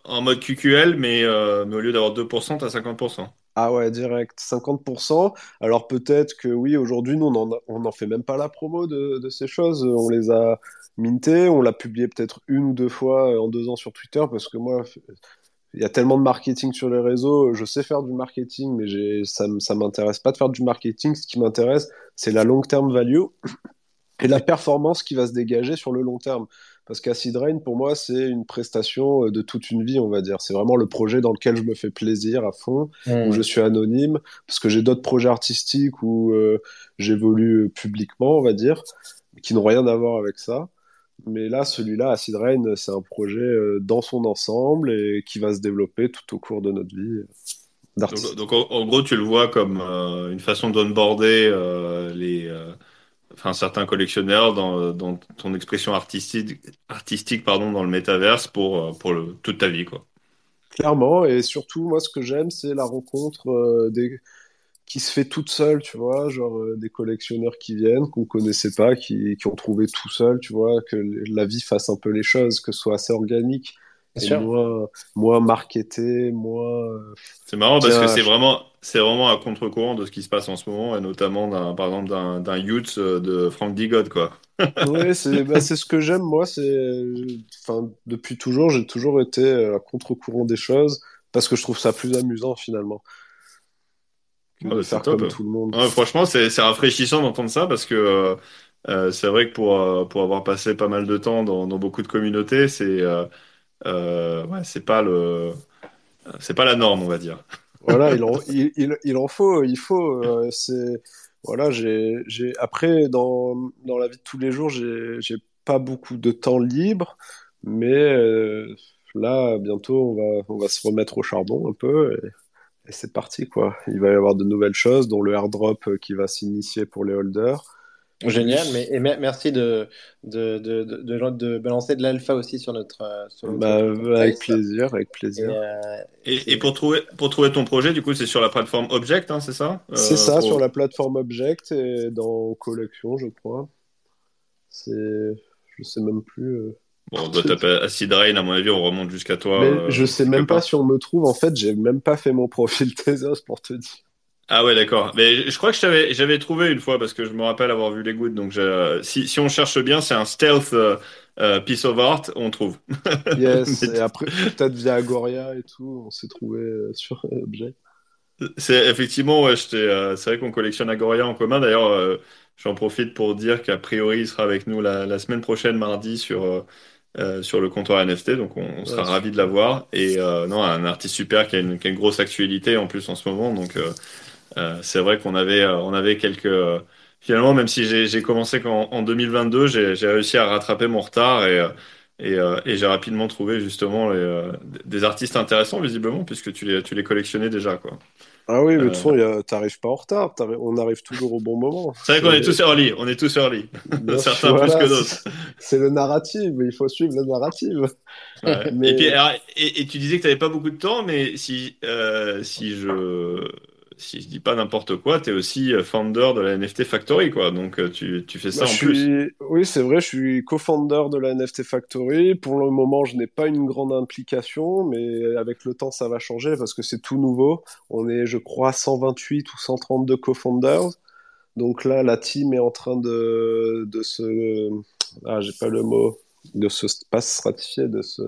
en, mode QQL, mais, euh, mais au lieu d'avoir 2%, t'as 50%. Ah ouais, direct, 50%. Alors peut-être que oui, aujourd'hui, nous, on en, a- on en fait même pas la promo de, de ces choses. On les a mintées, on l'a publié peut-être une ou deux fois euh, en deux ans sur Twitter, parce que moi, il y a tellement de marketing sur les réseaux. Je sais faire du marketing, mais j'ai, ça, ça m'intéresse pas de faire du marketing. Ce qui m'intéresse, c'est la long-term value et la performance qui va se dégager sur le long terme. Parce qu'Acid Rain, pour moi, c'est une prestation euh, de toute une vie, on va dire. C'est vraiment le projet dans lequel je me fais plaisir à fond où je suis anonyme, parce que j'ai d'autres projets artistiques où euh, j'évolue publiquement, on va dire, qui n'ont rien à voir avec ça. Mais là, celui-là, Acid Rain, c'est un projet euh, dans son ensemble et qui va se développer tout au cours de notre vie euh, d'artiste. Donc, donc, en, en gros, tu le vois comme euh, une façon d'onboarder euh, les, euh, enfin, certains collectionneurs dans, dans ton expression artistique, artistique pardon, dans le métaverse pour, euh, pour le, toute ta vie, quoi. Clairement, et surtout, moi, ce que j'aime, c'est la rencontre euh, des... qui se fait toute seule, tu vois, genre euh, des collectionneurs qui viennent, qu'on connaissait pas, qui, qui ont trouvé tout seul, tu vois, que la vie fasse un peu les choses, que ce soit assez organique et moins, moins marketé, moins... C'est marrant parce que c'est vraiment, c'est vraiment à contre-courant de ce qui se passe en ce moment, et notamment d'un, par exemple d'un, d'un Youth euh, de Frank Digod, quoi. (laughs) Oui, c'est bah, c'est ce que j'aime, moi. C'est, enfin, depuis toujours, j'ai toujours été euh, à contre-courant des choses parce que je trouve ça plus amusant finalement que Ah de bah, c'est faire top. comme tout le monde. Ouais, franchement, c'est c'est rafraîchissant d'entendre ça parce que euh, euh, c'est vrai que pour, euh, pour avoir passé pas mal de temps dans, dans beaucoup de communautés, c'est euh, euh, ouais, c'est pas le c'est pas la norme, on va dire. Voilà, il en, en faut, il faut. euh, c'est, voilà, j'ai, après, dans, dans la vie de tous les jours, j'ai, j'ai pas beaucoup de temps libre, mais euh, là, bientôt, on va, on va se remettre au charbon un peu et, et c'est parti, quoi. Il va y avoir de nouvelles choses, dont le airdrop euh, qui va s'initier pour les holders. Génial, mais et mer- merci de, de, de, de, de- de balancer de l'alpha aussi sur notre, euh, sur notre Bah, avec plaisir, avec Et, plaisir. euh, Et, et pour trouver pour trouver ton projet, du coup, c'est sur la plateforme Object, hein, c'est ça? C'est Euh, ça, pour- sur la plateforme Object et dans Collection, je crois. C'est, je sais même plus. euh. Bon, on doit taper Acid Rain, à mon avis, on remonte jusqu'à toi. Mais euh, je sais même pas part. si on me trouve. En fait, j'ai même pas fait mon profil (laughs) Tezos pour te dire. Ah ouais, d'accord. Mais je crois que j'avais trouvé une fois parce que je me rappelle avoir vu les gouttes. Donc, si, si on cherche bien, c'est un stealth euh, euh, piece of art, on trouve. (laughs) Yes. Mais et après, peut-être via Agoria et tout, on s'est trouvé euh, sur Object. c'est effectivement, ouais, j'étais, euh, c'est vrai qu'on collectionne Agoria en commun. D'ailleurs, euh, j'en profite pour dire qu'a priori, il sera avec nous la, la semaine prochaine, mardi, sur, euh, euh, sur le comptoir NFT. Donc, on, on sera ravis de l'avoir. Et euh, non, un artiste super qui a une, qui a une grosse actualité en plus en ce moment. Donc, euh, Euh, c'est vrai qu'on avait, euh, on avait quelques. euh, finalement, même si j'ai commencé qu'en en 2022, j'ai réussi à rattraper mon retard et, euh, et, euh, et j'ai rapidement trouvé justement les, euh, des artistes intéressants, visiblement, puisque tu les, tu les collectionnais déjà, quoi. Ah oui, mais de toute Euh, façon, t'arrives pas en retard, on arrive toujours au bon moment. c'est vrai qu'on est tous early, on est tous early. Bien (laughs) Certains plus que d'autres. c'est le narrative, il faut suivre le narrative. Ouais. (laughs) Mais- Et, puis, alors, et, et tu disais que tu n'avais pas beaucoup de temps, mais si, euh, si je si je dis pas n'importe quoi, tu es aussi euh, founder de la NFT Factory, quoi. Donc euh, tu, tu fais ça Bah, en je plus. suis... Oui, c'est vrai, je suis co-founder de la NFT Factory. Pour le moment, je n'ai pas une grande implication, mais avec le temps, ça va changer parce que c'est tout nouveau. On est, je crois, 128 ou 132 co-founders. Donc là, la team est en train de, de se... Ah, j'ai pas le mot. De se... Pas se ratifier, de se...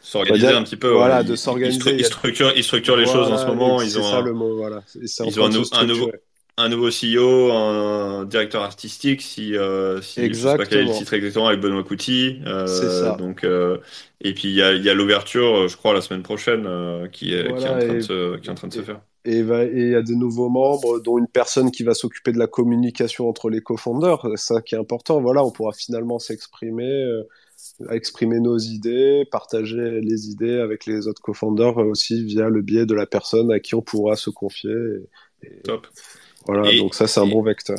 S'organiser Bah, un petit peu. voilà, ouais. de Ils- s'organiser, Ils, structurent, ils structurent les choses en ce moment. Ils ont ça un, le mot, voilà. Ils ont un nouveau- structurer. un nouveau CEO, un directeur artistique, si, euh, si je sais pas quel est le Exactement. titre exactement, avec Benoît Couty. Euh, C'est ça. Donc, euh, et puis il y a, il y a l'ouverture, je crois, la semaine prochaine, euh, qui est, qui est en train de se, qui est en train de se faire. Et il y a des nouveaux membres, dont une personne qui va s'occuper de la communication entre les co-founders. C'est ça qui est important. Voilà, on pourra finalement s'exprimer, euh, exprimer nos idées, partager les idées avec les autres co-founders euh, aussi via le biais de la personne à qui on pourra se confier. Et- et Top. voilà, Et- donc ça, c'est un bon vecteur.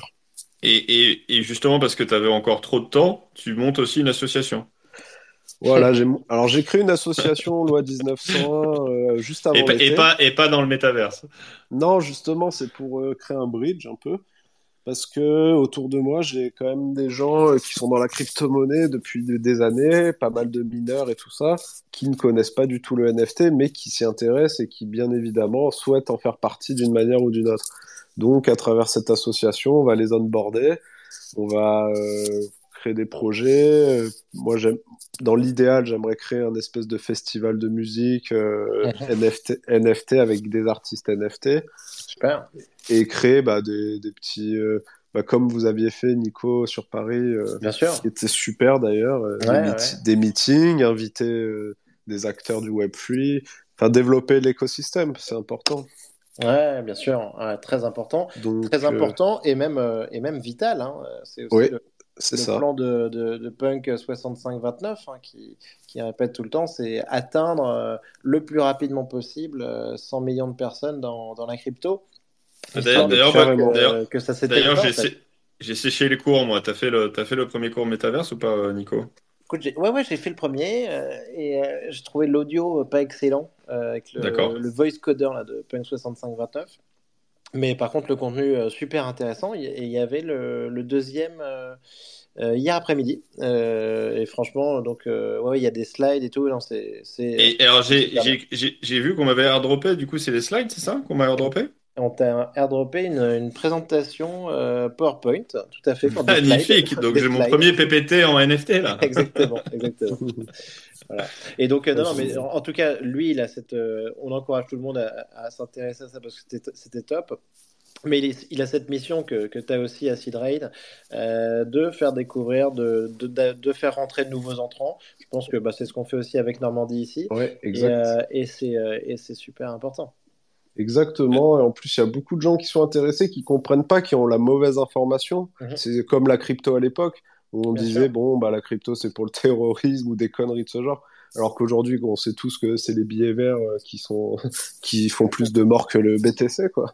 Et, et, justement, parce que tu avais encore trop de temps, tu montes aussi une association. Voilà, alors j'ai créé une association loi 1901 euh, juste avant Et pas, l'été. et, pas, et pas dans le métaverse. Non, justement, c'est pour euh, créer un bridge un peu. Parce que autour de moi, j'ai quand même des gens euh, qui sont dans la crypto-monnaie depuis des, années, pas mal de mineurs et tout ça, qui ne connaissent pas du tout le NFT, mais qui s'y intéressent et qui, bien évidemment, souhaitent en faire partie d'une manière ou d'une autre. Donc, à travers cette association, on va les onboarder, on va euh, créer des projets. Euh, Moi, j'aime, dans l'idéal, j'aimerais créer un espèce de festival de musique euh, NFT, NFT avec des artistes NFT Super. et créer bah, des, des petits, euh, bah, comme vous aviez fait, Nico, sur Paris, euh, Bien sûr. qui était super d'ailleurs, Ouais, des, meeti- ouais. des meetings, inviter des acteurs du Web3, enfin développer l'écosystème, c'est important. Ouais, bien sûr. Ouais, très important. Donc, Très euh, important et même, euh, et même vital. hein. C'est aussi Oui, le, le ça. plan de, de, de Punk 65-29 hein, qui, qui répète tout le temps, c'est atteindre euh, le plus rapidement possible euh, 100 millions de personnes dans, dans la crypto. D'ailleurs, faire carrément. que, ça d'ailleurs, en j'ai fait. séché les cours, moi. T'as fait le, t'as fait le premier cours métaverse ou pas, euh, Nico? Écoute, j'ai- ouais, ouais, j'ai fait le premier euh, et euh, j'ai trouvé l'audio euh, pas excellent euh, avec le voice coder là, de Punk 6529. Mais par contre, le contenu euh, super intéressant. Et il y avait le, le deuxième euh, euh, hier après-midi. Et franchement, donc, ouais, il y a des slides et tout. Non, c'est, c'est, Et, alors, j'ai, j'ai, j'ai vu qu'on m'avait airdroppé, du coup, c'est les slides, c'est ça? Qu'on m'a airdroppé? On t'a airdroppé une, une présentation euh, PowerPoint, tout à fait, pour des slides. Magnifique! Donc, j'ai mon premier PPT en NFT, là. (laughs) Exactement, exactement. (laughs) Voilà. Et donc, euh, non, non, mais en, en tout cas, lui, il a cette, euh, on encourage tout le monde à, à s'intéresser à ça parce que c'était top. Mais il, est- il a cette mission que, que tu as aussi à Seed Raid, euh, de faire découvrir, de, de, de- de faire rentrer de nouveaux entrants. Je pense que bah, c'est ce qu'on fait aussi avec Normandie ici. Ouais, Et, exact. euh, et c'est euh, et c'est super important. Exactement. Et en plus, il y a beaucoup de gens qui sont intéressés, qui comprennent pas, qui ont la mauvaise information. Mhm. C'est comme la crypto à l'époque, où on Bien disait, sûr. bon, bah, la crypto, c'est pour le (laughs) terrorisme ou des conneries de ce genre. Alors qu'aujourd'hui, on sait tous que c'est les billets verts euh, qui sont, (laughs) qui font plus de morts que le BTC, quoi.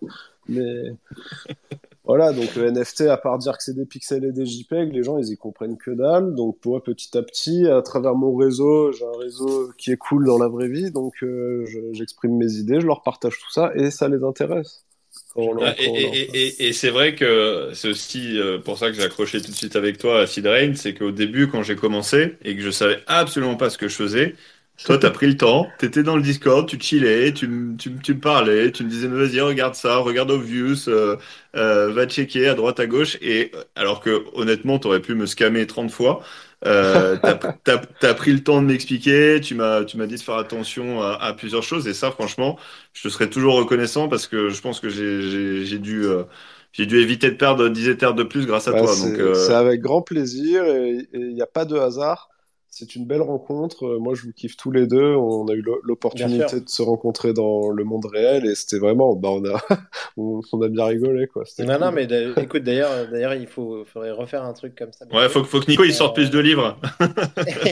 Mais (laughs) voilà, donc le NFT, à part dire que c'est des pixels et des JPEG, les gens, ils y comprennent que dalle. Donc, moi, petit à petit, à travers mon réseau, j'ai un réseau qui est cool dans la vraie vie, donc euh, je- j'exprime mes idées, je leur partage tout ça, et ça les intéresse. Ah, Et, c'est vrai que c'est aussi euh, pour ça que j'ai accroché tout de suite avec toi à Seed Rain, c'est qu'au début, quand j'ai commencé et que je savais absolument pas ce que je faisais, toi, tu as pris le temps, tu étais dans le Discord, tu chillais, tu, me- tu, tu me parlais, tu me disais, mais vas-y, regarde ça, regarde Obvious, euh, euh, va checker à droite, à gauche. Et euh, alors que honnêtement, tu aurais pu me scammer 30 fois. Euh, (laughs) t'as, t'as, t'as pris le temps de m'expliquer, tu m'as, tu m'as dit de faire attention à, à plusieurs choses. Et ça, franchement, je te serai toujours reconnaissant parce que je pense que j'ai, j'ai, j'ai dû, euh, j'ai dû éviter de perdre 10 éthers de plus grâce à Bah, toi. euh, c'est avec grand plaisir, et il n'y a pas de hasard. C'est une belle rencontre. Euh, Moi, je vous kiffe tous les deux. On a eu l'opportunité de se rencontrer dans le monde réel et c'était vraiment, bah, on a, (laughs) on, on a bien rigolé, quoi. Non, non, mais écoute, d'ailleurs, d'ailleurs, il faut, faudrait refaire un truc comme ça Ouais, faut, que- faut que Nico il sorte plus de livres.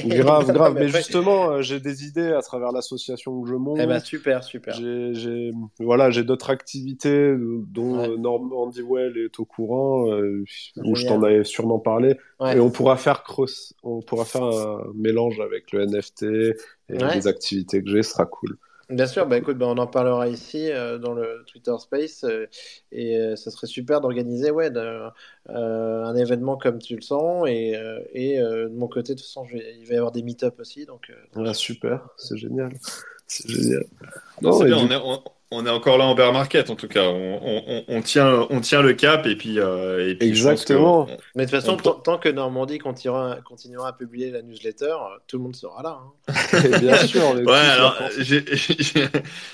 Grave, (laughs) Non, grave. mais Mais après- justement, euh, j'ai des idées à travers l'association que je monte. Eh ben, super, super. J'ai, voilà, j'ai d'autres activités dont Ouais. euh, Normandy Well est au courant, euh, où je t'en avais sûrement parlé. Ouais. Et on pourra faire cross, on pourra faire un mélange avec le NFT et Ouais. les activités que j'ai, sera cool. Bien sûr, bah écoute, bah, on en parlera ici euh, dans le Twitter Space euh, et euh, ça serait super d'organiser ouais, euh, un événement comme tu le sens et, euh, et euh, de mon côté, de toute façon, je vais- il va y avoir des meet-up aussi. Donc, euh, Ouais, super, c'est génial. C'est génial. Non, Non, c'est et bien, du- on est, on, on est encore là en bear market en tout cas. On, on- on- tient, on tient le cap et puis, euh, et puis Exactement. on- Mais de toute façon, tant, que Normandie continuera, continuera à publier la newsletter, euh, tout le monde sera là. hein. et (laughs) (laughs) bien sûr, Ouais, alors (laughs)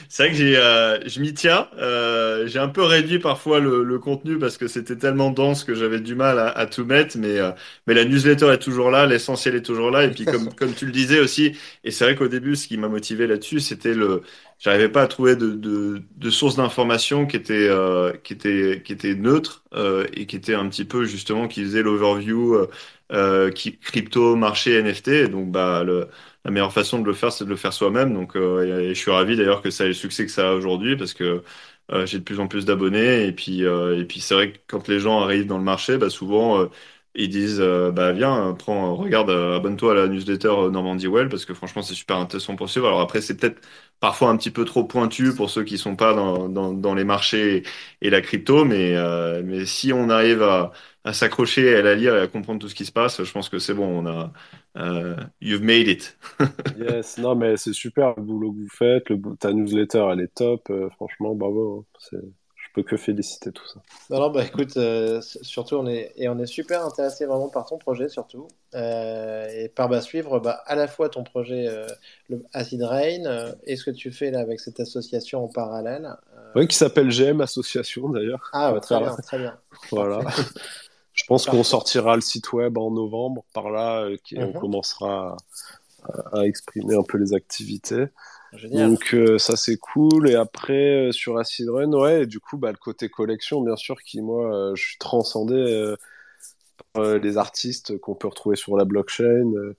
c'est vrai que j'ai, euh, je m'y tiens. Euh, j'ai un peu réduit parfois le, le contenu parce que c'était tellement dense que j'avais du mal à, à tout mettre. Mais, euh, mais la newsletter est toujours là, l'essentiel est toujours là. Et puis comme, comme tu le disais aussi, et c'est vrai qu'au début, ce qui m'a motivé là-dessus, c'était le, j'arrivais pas à trouver de, de, de source d'information qui était, euh, qui était, qui était neutre euh, et qui était un petit peu justement qui faisait l'overview euh, euh, qui, crypto, marché, NFT. Donc bah le la meilleure façon de le faire, c'est de le faire soi-même. Donc, euh, et, je suis ravi d'ailleurs que ça ait le succès que ça a aujourd'hui parce que euh, j'ai de plus en plus d'abonnés. Et puis, et puis c'est vrai que quand les gens arrivent dans le marché, bah, souvent ils disent bah viens, prends, regarde, abonne-toi à la newsletter Normandie Well parce que franchement c'est super intéressant pour suivre. Alors après c'est peut-être parfois un petit peu trop pointu pour ceux qui sont pas dans, les marchés et, la crypto, mais euh, mais si on arrive à à s'accrocher, à la lire et à comprendre tout ce qui se passe, je pense que c'est bon, on a euh, you've made it. (laughs) Yes, non, mais c'est super le boulot que vous faites. Le, ta newsletter, elle est top. euh, franchement, bravo. hein. Peux que féliciter tout ça. Non, non, bah écoute, euh, surtout, on est, et on est super intéressé vraiment par ton projet, surtout. Euh, et par bah, suivre bah, à la fois ton projet euh, le Acid Rain et ce que tu fais là avec cette association en parallèle. Ouais, qui s'appelle GM Association d'ailleurs. Ah, ouais, très bien, très bien. Voilà. Je pense qu'on sortira le site web en novembre par là et on Mhm. commencera à, à exprimer un peu les activités. Génial. Donc euh, ça c'est cool. Et après euh, sur Acid Rain, ouais, et du coup bah, le côté collection bien sûr qui moi euh, je suis transcendé euh, par euh, les artistes qu'on peut retrouver sur la blockchain. Euh,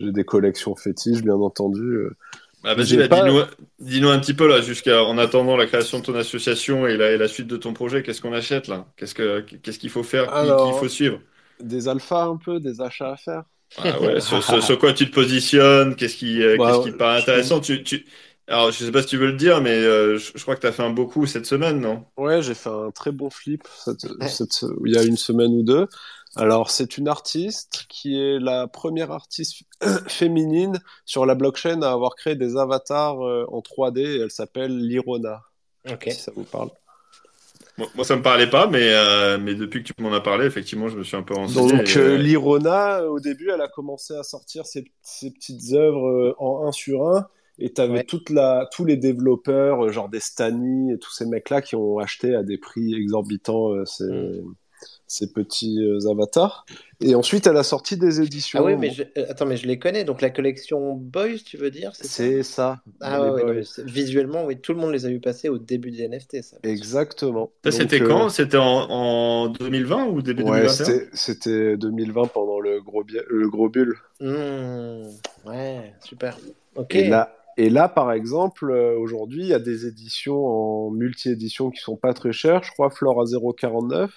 J'ai des collections fétiches bien entendu. euh. Bah, vas-y, pas- dis-nous, dis-nous un petit peu là, jusqu'à en attendant la création de ton association et la, et la suite de ton projet, qu'est-ce qu'on achète là? Qu'est-ce que, qu'est-ce qu'il faut faire? Alors- qui il faut suivre? Des alphas un peu, des achats à faire. Ah ouais, (laughs) sur, sur- sur quoi tu te positionnes? Qu'est-ce qui, euh, Bah, qui te paraît je- intéressant? Tu, tu... Alors, je sais pas si tu veux le dire, mais euh, je, je crois que tu as fait un beaucoup cette semaine, non? Ouais, j'ai fait un très bon flip cette, Ouais. cette- il y a une semaine ou deux. Alors, c'est une artiste qui est la première artiste (clears throat) féminine sur la blockchain à avoir créé des avatars euh, en 3D et elle s'appelle Lirona, Ok. si ça vous parle. Moi, moi, ça me parlait pas, mais, euh, mais depuis que tu m'en as parlé, effectivement, je me suis un peu renseigné. Donc, et, euh, euh, Lirona, au début, elle a commencé à sortir ses, ses petites œuvres euh, en 1 sur 1 et t'avais Ouais. toute la, tous les développeurs, genre des Stani et tous ces mecs-là qui ont acheté à des prix exorbitants euh, ces, Mm. Ces petits euh, avatars. Et ensuite, elle a sorti des éditions. Ah oui, mais je... euh, attends, mais je les connais. Donc la collection Boys, tu veux dire, c'est ça? Ah ouais, visuellement, oui, tout le monde les a vu passer au début des NFT, ça. Exactement. Ça, c'était euh, quand? C'était en, en 2020 ou début Ouais, 2021? c'était c'était 2020 pendant le gros, bi- le gros bull. Hmm, ouais, super. Ok. Et là, et là, par exemple, euh, aujourd'hui, il y a des éditions en multi-édition qui sont pas très chères. Je crois Flore à 0,49.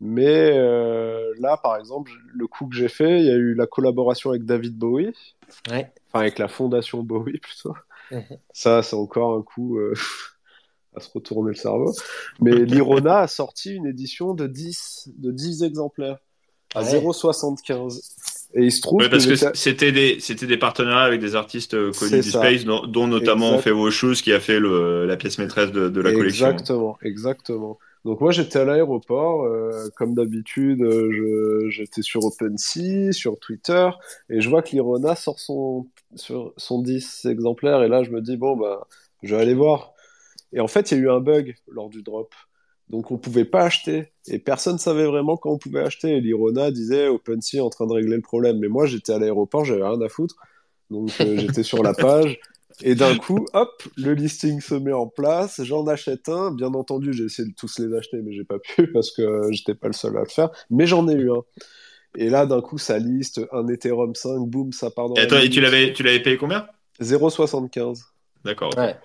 Mais euh, là, par exemple, le coup que j'ai fait, il y a eu la collaboration avec David Bowie, Ouais. enfin avec la fondation Bowie plutôt. (laughs) Ça, c'est encore un coup euh, (laughs) à se retourner le cerveau. Mais l'Irona a sorti une édition de 10, de 10 exemplaires à Ouais. 0,75. Et il se trouve Ouais, parce que c'était des, c'était des partenariats avec des artistes euh, connus du ça. space, dont, dont notamment. Favo Shoes qui a fait le, la pièce maîtresse de, de la collection. Exactement, exactement. Donc moi j'étais à l'aéroport, euh, comme d'habitude, euh, j'étais sur OpenSea, sur Twitter, et je vois que l'Irona sort son, son 10 exemplaires, et là je me dis bon bah je vais aller voir. Et en fait il y a eu un bug lors du drop. Donc on pouvait pas acheter et personne savait vraiment quand on pouvait acheter. Et L'Irona disait OpenSea est en train de régler le problème, mais moi j'étais à l'aéroport, j'avais rien à foutre, donc euh, j'étais sur la page et d'un coup, hop, le listing se met en place, j'en achète un. Bien entendu, j'ai essayé de tous les acheter, mais j'ai pas pu (laughs) parce que j'étais pas le seul à le faire. Mais j'en ai eu un. Et là, d'un coup, ça liste un Ethereum 5, boum, ça part dans. Et, la attends, et tu l'avais, tu l'avais payé combien? 0,75. D'accord. ok. Ouais.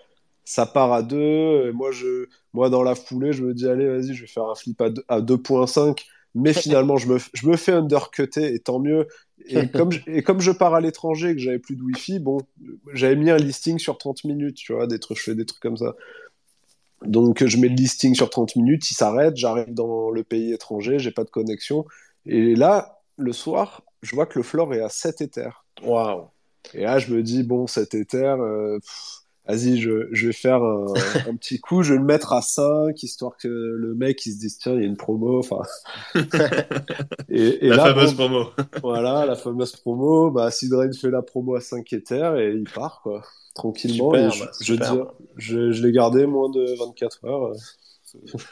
Ça part à 2. Et moi, je, moi, dans la foulée, je me dis, allez, vas-y, je vais faire un flip à, deux- à 2.5. Mais finalement, je me, je me fais undercuter et tant mieux. Et (laughs) comme je, et comme je pars à l'étranger et que j'avais plus de Wi-Fi, bon, j'avais mis un listing sur 30 minutes, tu vois, des trucs, je fais des trucs comme ça. Donc, je mets le listing sur 30 minutes, il s'arrête, j'arrive dans le pays étranger, j'ai pas de connexion. Et là, le soir, je vois que le floor est à 7 Ethers. Waouh. Et là, je me dis, bon, cet Ether, euh, pff, vas-y, je, je vais faire un, un petit coup, je vais le mettre à 5, histoire que le mec, il se dise, tiens, il y a une promo, enfin. (laughs) et, et La là, fameuse bon, promo. voilà, la fameuse promo, bah, Sidrain fait la promo à 5 Ethers et il part, quoi. Tranquillement. Superbe, et je, je, je, je l'ai gardé moins de 24 heures.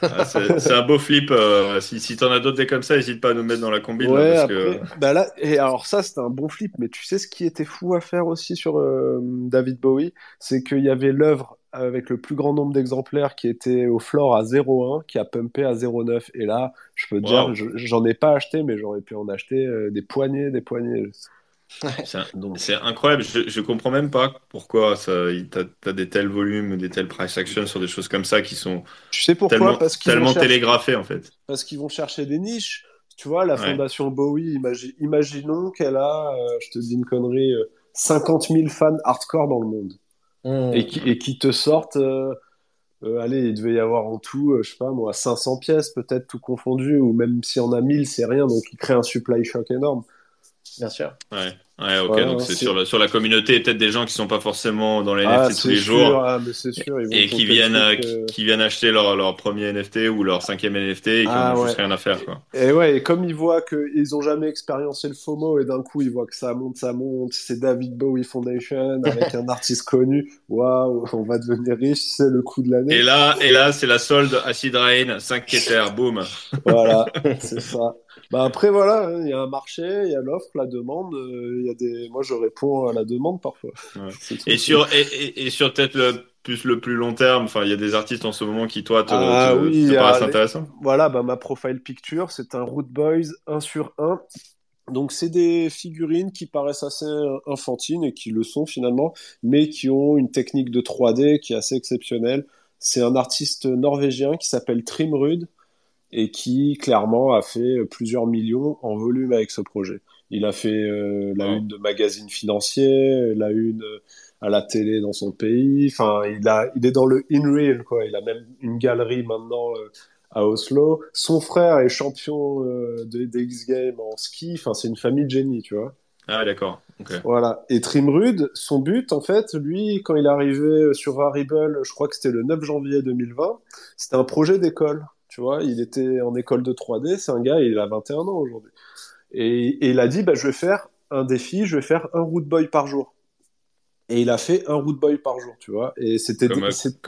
Ah, c'est un beau flip. euh, si si t'en as d'autres des comme ça, n'hésite pas à nous mettre dans la combine. là, Ouais, parce après, que... bah là, et alors ça, c'était un bon flip, mais tu sais ce qui était fou à faire aussi sur euh, David Bowie, c'est qu'il y avait l'œuvre avec le plus grand nombre d'exemplaires qui était au floor à 0,1, qui a pumpé à 0,9. Et là, je peux te Wow. dire, je- j'en ai pas acheté, mais j'aurais pu en acheter euh, des poignées, des poignées. C'est incroyable, je, je comprends même pas pourquoi t'as, t'as des tels volumes, des tels price action sur des choses comme ça qui sont tu sais pourquoi? tellement, Parce tellement chercher- télégraphées en fait. parce qu'ils vont chercher des niches. Tu vois, la Ouais. fondation Bowie, imagi- imaginons qu'elle a, euh, je te dis une connerie, euh, 50 000 fans hardcore dans le monde. Hmm. et qui, et qui te sortent, euh, euh, allez, il devait y avoir en tout, euh, je sais pas moi, 500 pièces peut-être tout confondu, ou même si on a 1000, c'est rien, donc il crée un supply shock énorme. Bien sûr. Ouais, ouais, ok, donc c'est sur la, sur la communauté, peut-être des gens qui sont pas forcément dans les Ah, NFT tous les sûr, jours ah, sûr, ils vont et qui viennent, euh, qui viennent acheter leur, leur premier NFT ou leur cinquième NFT et qui Ah, en ont ouais. juste rien à faire quoi. Et ouais, et comme ils voient qu'ils ont jamais expériencé le FOMO, et d'un coup ils voient que ça monte, ça monte, c'est David Bowie Foundation (laughs) avec un artiste connu, waouh, on va devenir riche, c'est le coup de l'année. Et là, et là, c'est la solde Acid Rain, 5 Ether, boum. Voilà, (laughs) c'est ça. Bah après voilà, hein, il y a un marché, il y a l'offre, la demande, euh, y a des, moi je réponds à la demande parfois. Ouais. (laughs) Et sur, et, et, et sur peut-être le plus le plus long terme, enfin, il y a des artistes en ce moment qui toi te, Ah te, oui, te paraissent allez. intéressants. Voilà, bah, ma profile picture, c'est un Root Boys 1 sur 1. Donc, c'est des figurines qui paraissent assez euh, enfantines et qui le sont finalement, mais qui ont une technique de 3D qui est assez exceptionnelle. C'est un artiste norvégien qui s'appelle Trimrud et qui clairement a fait plusieurs millions en volume avec ce projet. Il a fait euh, la une de magazines financiers, la une euh, à la télé dans son pays. Enfin, il a, il est dans le in real quoi. Il a même une galerie maintenant euh, à Oslo. Son frère est champion euh, de, des X Games en ski. Enfin, c'est une famille de génie, tu vois. Ah, d'accord. Ok. Voilà. Et Trimrud, son but, en fait, lui, quand il est arrivé sur Rarible, je crois que c'était le 9 janvier 2020, c'était un projet d'école. Tu vois, il était en école de 3D. C'est un gars, il a 21 ans aujourd'hui. Et, et il a dit, bah, je vais faire un défi, je vais faire un root boy par jour. Et il a fait un root boy par jour, tu vois. Et c'était, Comme, c'est-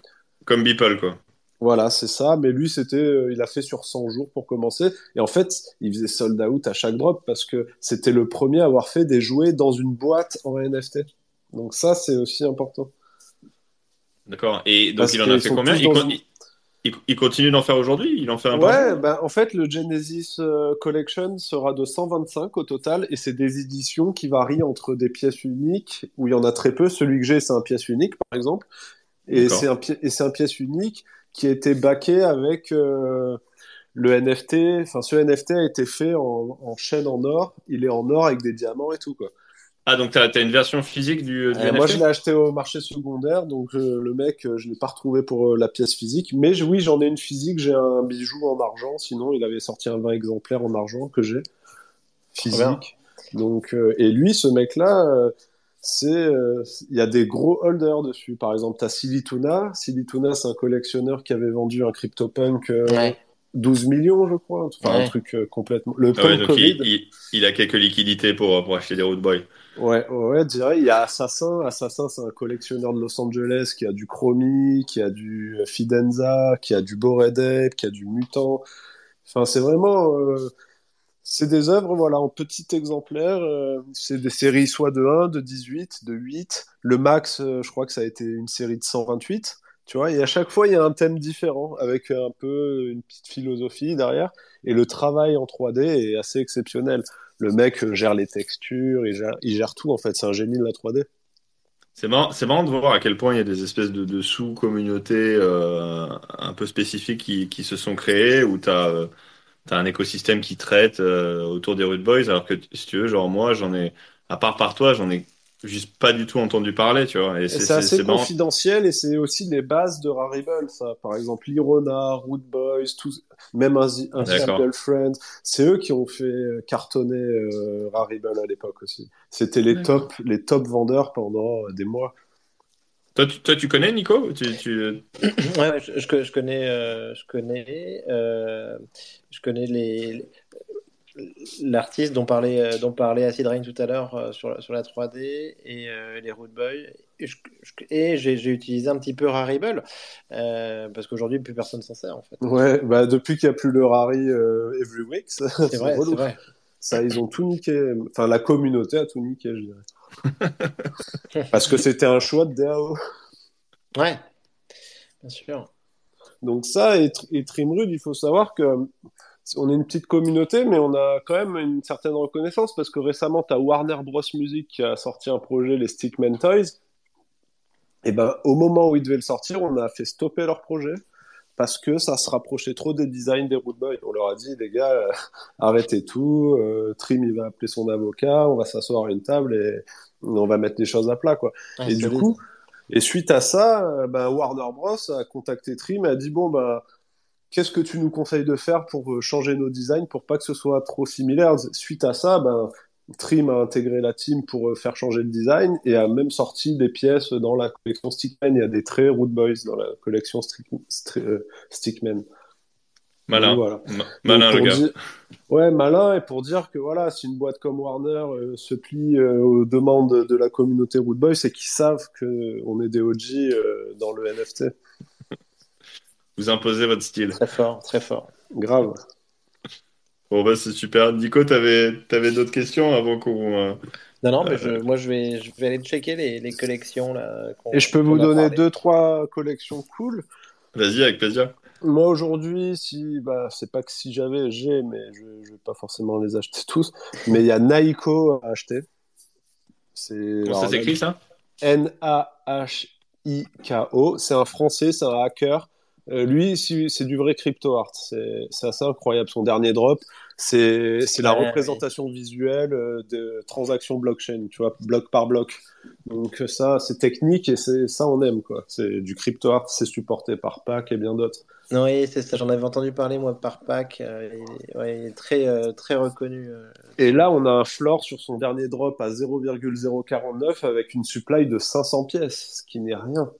Comme Beeple, quoi. voilà, c'est ça. Mais lui, c'était, euh, il a fait sur 100 jours pour commencer. Et en fait, il faisait sold out à chaque drop parce que c'était le premier à avoir fait des jouets dans une boîte en NFT. Donc ça, c'est aussi important. D'accord. Et donc, Parce il en a fait combien? il, une- il, continue d'en faire aujourd'hui? Il en fait un Ouais, bah, en fait, le Genesis euh, Collection sera de 125 au total, et c'est des éditions qui varient entre des pièces uniques, où il y en a très peu. Celui que j'ai, c'est un pièce unique, par exemple. Et c'est un, pi- et c'est un pièce unique qui a été backé avec euh, le NFT. Enfin, ce NFT a été fait en, en chaîne en or. Il est en or avec des diamants et tout, quoi. Ah, donc, t'as as une version physique du, du Euh, moi, NFT je l'ai acheté au marché secondaire, donc euh, le mec, euh, je l'ai pas retrouvé pour euh, la pièce physique. Mais je- oui, j'en ai une physique, j'ai un bijou en argent. Sinon, il avait sorti un 20 exemplaires en argent que j'ai physique. Donc, euh, et lui, ce mec-là, euh, c'est, euh, il y a des gros holders dessus. Par exemple, t'as Silituna. Silituna, c'est un collectionneur qui avait vendu un CryptoPunk euh, Ouais. 12 millions, je crois. Enfin, un truc euh, complètement. Le Ah ouais, donc Covid. il, il, il a quelques liquidités pour, pour acheter des Root Boy. Ouais, ouais, dirais, il y a Assassin. Assassin, c'est un collectionneur de Los Angeles qui a du Chromie, qui a du Fidenza, qui a du Bored qui a du Mutant. Enfin, c'est vraiment. euh, c'est des œuvres, voilà, en petit exemplaire. euh, c'est des séries soit de 1, de 18, de 8. Le max, euh, je crois que ça a été une série de 128. Tu vois, et à chaque fois, il y a un thème différent, avec un peu une petite philosophie derrière. Et le travail en 3D est assez exceptionnel. Le mec euh, gère les textures, il gère, tout, en fait. C'est un génie de la 3D. C'est marrant, marrant de voir à quel point il y a des espèces de, sous-communautés euh, un peu spécifiques qui, se sont créées, où tu as, un écosystème qui traite euh, autour des Rude Boys, alors que si tu veux, genre moi, j'en ai, à part par toi, j'en ai juste pas du tout entendu parler, tu vois. Et Et c'est assez marrant. confidentiel et c'est aussi les bases de Rarible, ça. Par exemple, Irona, Root Boys, tout, même un, un D'accord. Girlfriend. C'est eux qui ont fait euh, cartonner euh, Rarible à l'époque aussi. C'était les top, les top vendeurs pendant euh, des mois. Toi, tu, toi, tu connais Nico? Tu, tu... Ouais, (coughs) ouais, je, je- je connais, euh, je connais, euh, je connais les, l'artiste dont parlait, euh, dont parlait Acid Rain tout à l'heure euh, sur, la- sur la 3D et euh, les Root Boys. Et, j'ai utilisé un petit peu Rarible euh, parce qu'aujourd'hui plus personne s'en sert en fait. Ouais, bah depuis qu'il n'y a plus le Rari euh, Every Week, C'est vrai, vrai. Ça, ils ont tout niqué. Enfin, la communauté a tout niqué, je dirais. (laughs) Parce que c'était un choix de DAO. Ouais, bien sûr. Donc ça, et, et Trimrud, il faut savoir que on est une petite communauté, mais on a quand même une certaine reconnaissance parce que récemment, tu as Warner Bros. Music qui a sorti un projet, les Stickman Toys. Et ben, au moment où ils devaient le sortir, on a fait stopper leur projet parce que ça se rapprochait trop des designs des Root Boys. On leur a dit, les gars, euh, arrêtez tout, euh, Trim, il va appeler son avocat, on va s'asseoir à une table et on va mettre les choses à plat, quoi. Ouais, Et du coup, et suite à ça, euh, ben, Warner Bros a contacté Trim et a dit bon ben qu'est-ce que tu nous conseilles de faire pour euh, changer nos designs pour pas que ce soit trop similaire? Suite à ça, ben Trim a intégré la team pour euh, faire changer le design et a même sorti des pièces dans la collection Stickman. Il y a des traits Root Boys dans la collection Strick- Stri- euh, Stickman. Malin. Voilà. Ma- Malin, le gars. dire- Ouais, malin, et pour dire que voilà, si une boîte comme Warner euh, se plie euh, aux demandes de la communauté Root Boy, c'est qu'ils savent que on est des OG euh, dans le NFT. Vous imposez votre style. Très fort, très fort. Grave. Bon, bah, c'est super. Nico, t'avais, t'avais d'autres questions avant qu'on. euh, Non, non, mais je, moi je vais, je vais aller checker les, les collections là. Et je peux vous a donner parlé. deux, trois collections cool. Vas-y, avec plaisir. Moi aujourd'hui, si, bah, c'est pas que si j'avais, j'ai, mais je, je vais pas forcément les acheter (laughs) tous. Mais il y a Naiko à acheter. C'est Comment ça s'écrit, ça? N-A-H-I-K-O. C'est un français, c'est un hacker. Euh, lui, c'est du vrai crypto art. C'est assez incroyable. Son dernier drop, c'est la représentation visuelle euh, de transactions blockchain, tu vois, bloc par bloc. Donc ça, c'est technique et c'est ça, on aime quoi. C'est du crypto art, c'est supporté par PAC et bien d'autres. Non, oui, c'est ça. J'en avais entendu parler moi par Pac. euh, il, est- ouais, il est très, euh, très reconnu. Et là, on a un floor sur son dernier drop à 0,049 avec une supply de 500 pièces, ce qui n'est rien.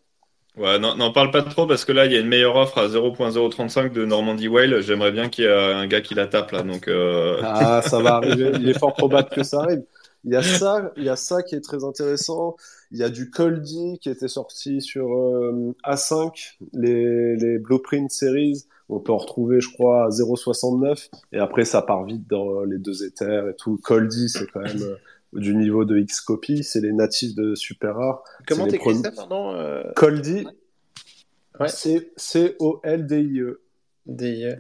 Ouais, n'en parle pas trop parce que là, il y a une meilleure offre à 0.035 de Normandie Whale. J'aimerais bien qu'il y ait un gars qui la tape là. Donc, euh, Ah, ça va arriver. Il est fort probable que ça arrive. Il y a ça, il y a ça qui est très intéressant. Il y a du Coldy qui était sorti sur euh, A5, les, les Blueprint Series. On peut en retrouver, je crois, à 0,69. Et après, ça part vite dans les deux éthers et tout. Coldy, c'est quand même euh, du niveau de X-Copy. C'est les natifs de Super Rare. Comment t'écris ça, pardon euh, Coldy, Ouais. c'est C-O-L-D-I-E. des,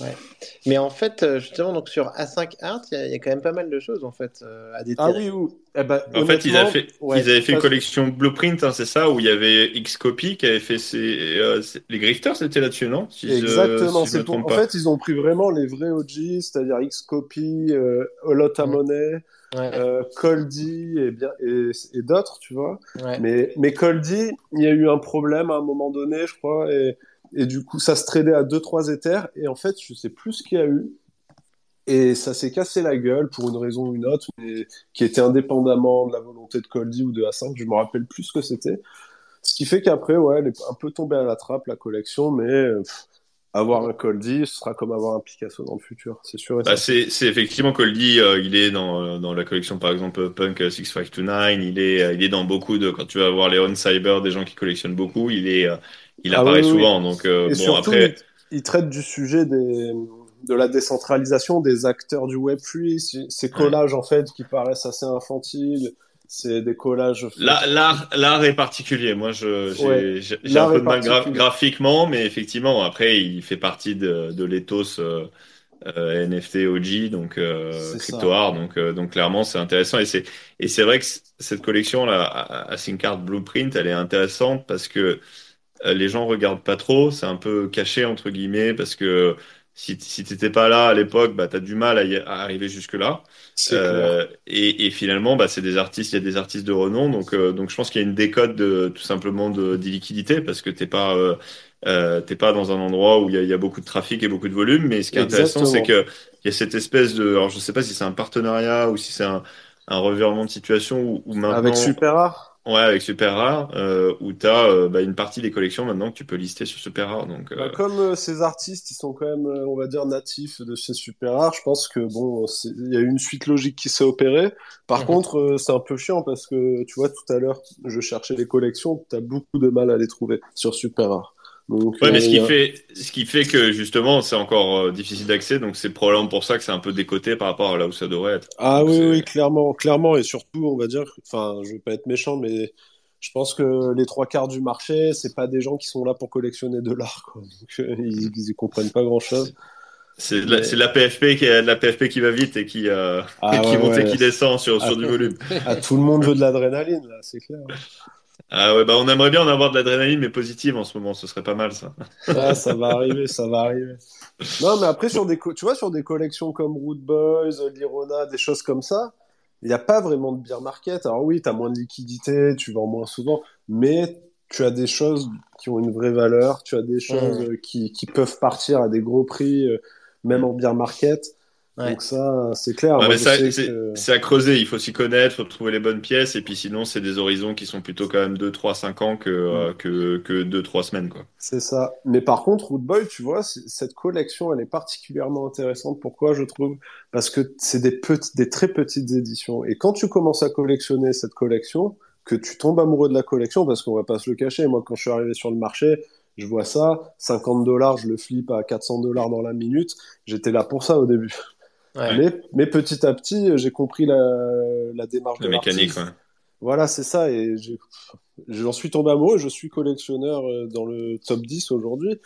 ouais. Mais en fait, euh, justement, donc sur A5 Art, il y, a- il y a quand même pas mal de choses en fait euh, à Ah déterrer. oui, oui. Eh ben, en fait, ils avaient fait, ouais, ils avaient fait une collection Blueprint, hein, c'est ça, où il y avait Xcopy qui avait fait ses, euh, ses- les grifters, c'était là-dessus, non? Si je- Exactement, si je pour... en fait, ils ont pris vraiment les vrais OG, c'est-à-dire Xcopy, euh, Olota Mhm. Ouais, euh, Coldy et, bien... et, et d'autres, tu vois. ouais. Mais, mais Coldy, il y a eu un problème à un moment donné, je crois, et, et du coup, ça se tradait à 2-3 éthers, et en fait, je sais plus ce qu'il y a eu. Et ça s'est cassé la gueule pour une raison ou une autre, mais qui était indépendamment de la volonté de Coldy ou de A5, je me rappelle plus ce que c'était. Ce qui fait qu'après, ouais, elle est un peu tombée à la trappe, la collection, mais pff, avoir un Coldy, ce sera comme avoir un Picasso dans le futur, c'est sûr. Bah, c'est, effectivement Coldy, euh, il est dans, dans la collection par exemple Punk 6529, il est, euh, il est dans beaucoup de, quand tu vas voir les On Cyber, des gens qui collectionnent beaucoup, il est, euh, il Ah apparaît oui, oui. souvent. Donc Et bon surtout, après, il, il traite du sujet des, de la décentralisation des acteurs du Web3, ces- ces collages en fait qui paraissent assez infantiles, c'est des collages. L'art, est particulier. Moi, je, j'ai, Ouais. un peu de mal gra- graphiquement, mais effectivement, après, il fait partie de, de l'ethos euh, euh, NFT OG, donc euh, crypto art. Donc, euh, donc clairement, c'est intéressant. Et c'est, et c'est vrai que cette collection là, Art Blueprint, elle est intéressante parce que les gens regardent pas trop. C'est un peu caché entre guillemets parce que si, si t'étais pas là à l'époque, bah t'as du mal à, y- à arriver jusque là. C'est clair. Euh, et, et finalement, bah, c'est des artistes, il y a des artistes de renom, donc, euh, donc je pense qu'il y a une décote de, tout simplement de d'illiquidité parce que t'es pas, euh, euh, t'es pas dans un endroit où il y a, il y a beaucoup de trafic et beaucoup de volume. Mais ce qui est intéressant, c'est Exactement. que il y a cette espèce de, alors je sais pas si c'est un partenariat ou si c'est un, un revirement de situation où, où maintenant, Avec Super Rare. Ouais, avec Super Rare, euh, où t'as euh, bah, une partie des collections maintenant que tu peux lister sur Super Rare. Donc, euh, Bah, comme euh, ces artistes, ils sont quand même, on va dire, natifs de chez Super Rare, je pense que bon, il y a eu une suite logique qui s'est opérée. Par Mhm. contre, c'est un peu chiant parce que tu vois, tout à l'heure, je cherchais les collections, tu as beaucoup de mal à les trouver sur Super Rare. Donc, Ouais, euh, mais ce qui a- fait, ce qui fait que justement, c'est encore euh, difficile d'accès, donc c'est probablement pour ça que c'est un peu décoté par rapport à là où ça devrait être. Ah Donc, oui, clairement, clairement, et surtout, on va dire, enfin, je veux pas être méchant, mais je pense que les trois quarts du marché, c'est pas des gens qui sont là pour collectionner de l'art, quoi. Donc, euh, ils, ils y comprennent pas grand-chose. C'est de la, Mais- c'est la PFP qui est la PFP qui va vite et qui, euh, Ah (laughs) et qui ouais, monte et qui descend sur, Ah. sur du volume. Ah, tout le monde veut de (laughs) l'adrénaline, là, c'est clair. Ah ouais, bah on aimerait bien en avoir de l'adrénaline, mais positive en ce moment, ce serait pas mal ça. (laughs) Ah, ça va arriver, ça va arriver. Non, mais après, sur des, co- tu vois, sur des collections comme Root Boys, Lirona, des choses comme ça, il n'y a pas vraiment de beer market. Alors oui, tu as moins de liquidité, tu vends moins souvent, mais tu as des choses qui ont une vraie valeur, tu as des choses euh, qui, qui peuvent partir à des gros prix, euh, même en beer market. Ouais. Donc ça, c'est clair. Ouais, c'est que- c'est à creuser, il faut s'y connaître, faut trouver les bonnes pièces, et puis sinon, c'est des horizons qui sont plutôt quand même 2, 3, 5 ans que, euh, que, que 2, 3 semaines, quoi. C'est ça. Mais par contre, Root Boy, tu vois, cette collection, elle est particulièrement intéressante. Pourquoi, je trouve? Parce que c'est des petites, des très petites éditions. Et quand tu commences à collectionner cette collection, que tu tombes amoureux de la collection, parce qu'on va pas se le cacher. Moi, quand je suis arrivé sur le marché, je vois ça, 50 dollars, je le flippe à 400 dollars dans la minute. J'étais là pour ça au début. Ouais. Mais, mais petit à petit, j'ai compris la, la démarche La de mécanique, ouais. Voilà, c'est ça. Et j'en suis tombé amoureux. Je suis collectionneur euh, dans le top 10 aujourd'hui.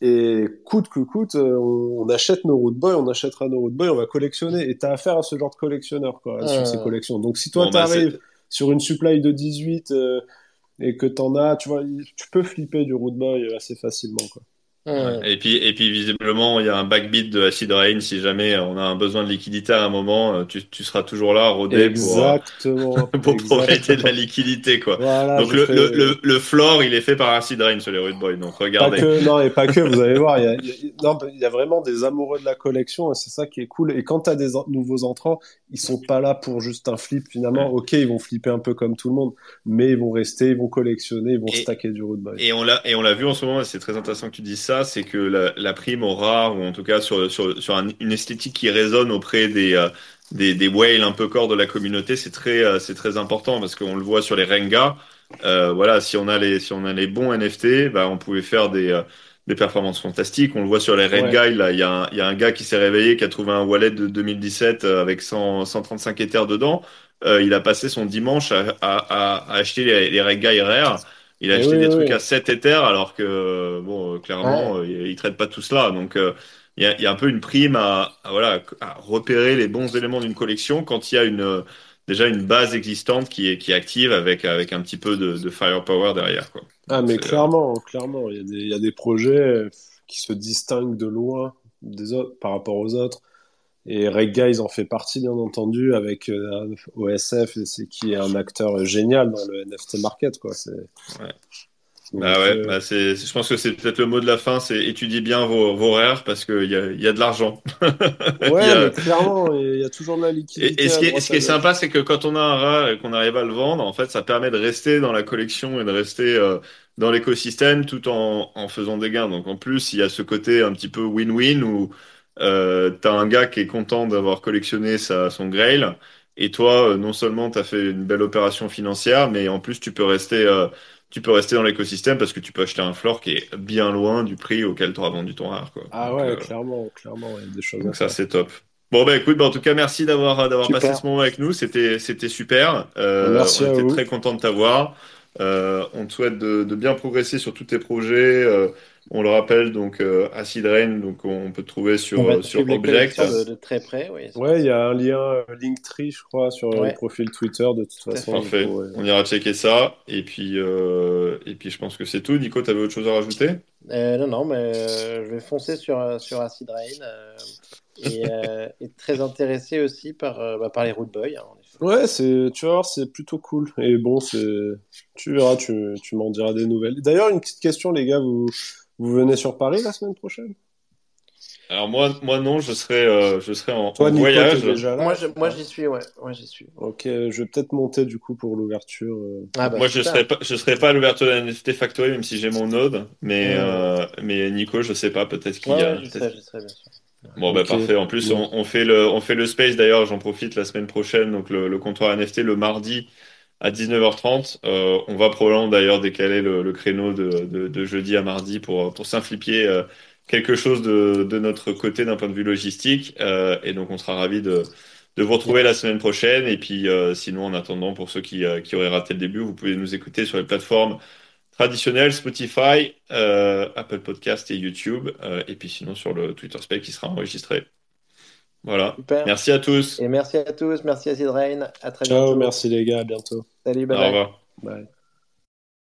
Et coûte que coûte, euh, on, on achète nos Root Boy, on achètera nos Root Boy, on va collectionner. Et t'as affaire à ce genre de collectionneur, quoi, sur ces collections. Donc si toi Bon, bah, t'arrives c'est- sur une supply de 18 euh, et que t'en as, tu vois, tu peux flipper du Root Boy euh, assez facilement, quoi. Et puis, et puis visiblement, il y a un backbeat de Acid Rain. Si jamais on a un besoin de liquidité à un moment, euh, tu, tu seras toujours là, rodé pour, euh, Exactement. (laughs) pour propriété de la liquidité, quoi. Voilà, Donc le, fais- le, le, le floor, il est fait par Acid Rain sur les Rude Boys. Donc Pas regardez. que, non, et pas que, vous allez voir, il y a, (laughs) il y a- non, il y a vraiment des amoureux de la collection et c'est ça qui est cool. Et quand tu as des en- nouveaux entrants, ils sont pas là pour juste un flip finalement. Ok, ils vont flipper un peu comme tout le monde, mais ils vont rester, ils vont collectionner, ils vont Et- stacker du road boy. Et on l'a et on l'a vu en ce moment, c'est très intéressant que tu dises ça, c'est que la, la prime au rare, ou en tout cas sur, sur, sur un- une esthétique qui résonne auprès des, euh, des, des whales un peu corps de la communauté, c'est très, euh, c'est très important parce qu'on le voit sur les Renga. Euh, voilà, si on a les, si on a les bons NFT, bah, on pouvait faire des, des performances fantastiques. On le voit sur les Ouais. Là, il y a un, il y a un gars qui s'est réveillé, qui a trouvé un wallet de 2017 euh, avec 100, 135 Ethers dedans. Il a passé son dimanche à, à, à, à acheter les, les Red Guy rares. Il a Eh acheté oui, des oui, trucs oui. à 7 Ethers alors que, bon, euh, clairement, euh, il, il traite pas tout cela. Donc, euh, il y a, il y a un peu une prime à, à, voilà, à repérer les bons éléments d'une collection quand il y a une, déjà une base existante qui est, qui est active avec, avec un petit peu de, de firepower derrière, quoi. Ah, mais clairement, clairement, il y a des, il y a des projets qui se distinguent de loin des autres, par rapport aux autres. Et Red Guys en fait partie, bien entendu, avec euh, OSF, qui est un acteur génial dans le NFT market, quoi. C'est, Bah ouais, bah c'est, je pense que c'est peut-être le mot de la fin, c'est étudier bien vos, vos horaires parce qu'il y a, y a de l'argent. Ouais, (laughs) a... mais clairement, il y a toujours de la liquidité. Et, et ce, qui est, ce qui est sympa, c'est que quand on a un rat et qu'on arrive à le vendre, en fait, ça permet de rester dans la collection et de rester euh, dans l'écosystème tout en, en faisant des gains. Donc en plus, il y a ce côté un petit peu win-win où euh, tu as un gars qui est content d'avoir collectionné sa, son grail et toi, euh, non seulement tu as fait une belle opération financière, mais en plus, tu peux rester... Euh, tu peux rester dans l'écosystème parce que tu peux acheter un floor qui est bien loin du prix auquel tu auras vendu ton rare. Quoi. Ah ouais, clairement, clairement, il y a des choses. Donc ça, c'est top. Bon, bah écoute, bah, en tout cas, merci d'avoir d'avoir passé ce moment avec nous. C'était c'était super. Euh, merci on était très content de t'avoir. Euh, on te souhaite de, de, bien progresser sur tous tes projets. Euh, on le rappelle, donc euh, Acid Rain, donc on peut te trouver sur, sur Object. De, de, très près, oui. Ouais, il y a un lien euh, Linktree, je crois, sur ouais. le profil Twitter de toute façon. Parfait. Coup, ouais. On ira checker ça. Et puis, euh, et puis je pense que c'est tout. Nico, tu avais autre chose à rajouter? Non, non, mais je vais foncer sur, sur Acid Rain. et, et, très intéressé aussi par, bah, par les Root Boys. Hein, Ouais, c'est, tu vois, c'est plutôt cool. Et bon, c'est, tu verras, tu, tu m'en diras des nouvelles. D'ailleurs, une petite question, les gars, vous, vous venez sur Paris la semaine prochaine? Alors moi, moi non, je serai, euh, je serai en, Toi, en Nico, voyage. Déjà là, moi, je, moi, j'y suis, ouais. Moi, j'y suis. Ok, je vais peut-être monter du coup pour l'ouverture. Euh... Ah bah, moi, je serai pas, je serai pas à l'ouverture de la NFT Factory, même si j'ai mon node. Mais, ouais. euh, mais Nico, je sais pas, peut-être qu'il ouais, y a. je serai, je serai, bien sûr. Bon, bah, Ok. parfait. En plus, on, on fait le, on fait le space d'ailleurs, j'en profite la semaine prochaine, donc le, le comptoir NFT le mardi à 19h30. Euh, on va probablement d'ailleurs décaler le, créneau de, jeudi à mardi pour, pour euh, quelque chose de, notre côté d'un point de vue logistique. Euh, et donc, on sera ravis de, vous retrouver la semaine prochaine. Et puis, sinon, en attendant, pour ceux qui, auraient raté le début, vous pouvez nous écouter sur les plateformes traditionnelles, Spotify, Apple Podcast et YouTube. Et puis, sinon, sur le Twitter Space qui sera enregistré. Voilà. Super. Merci à tous. Et merci à tous. Merci à Sidrain. À très Ciao, bientôt. merci les gars, à bientôt. Salut, bye Au revoir. Bye.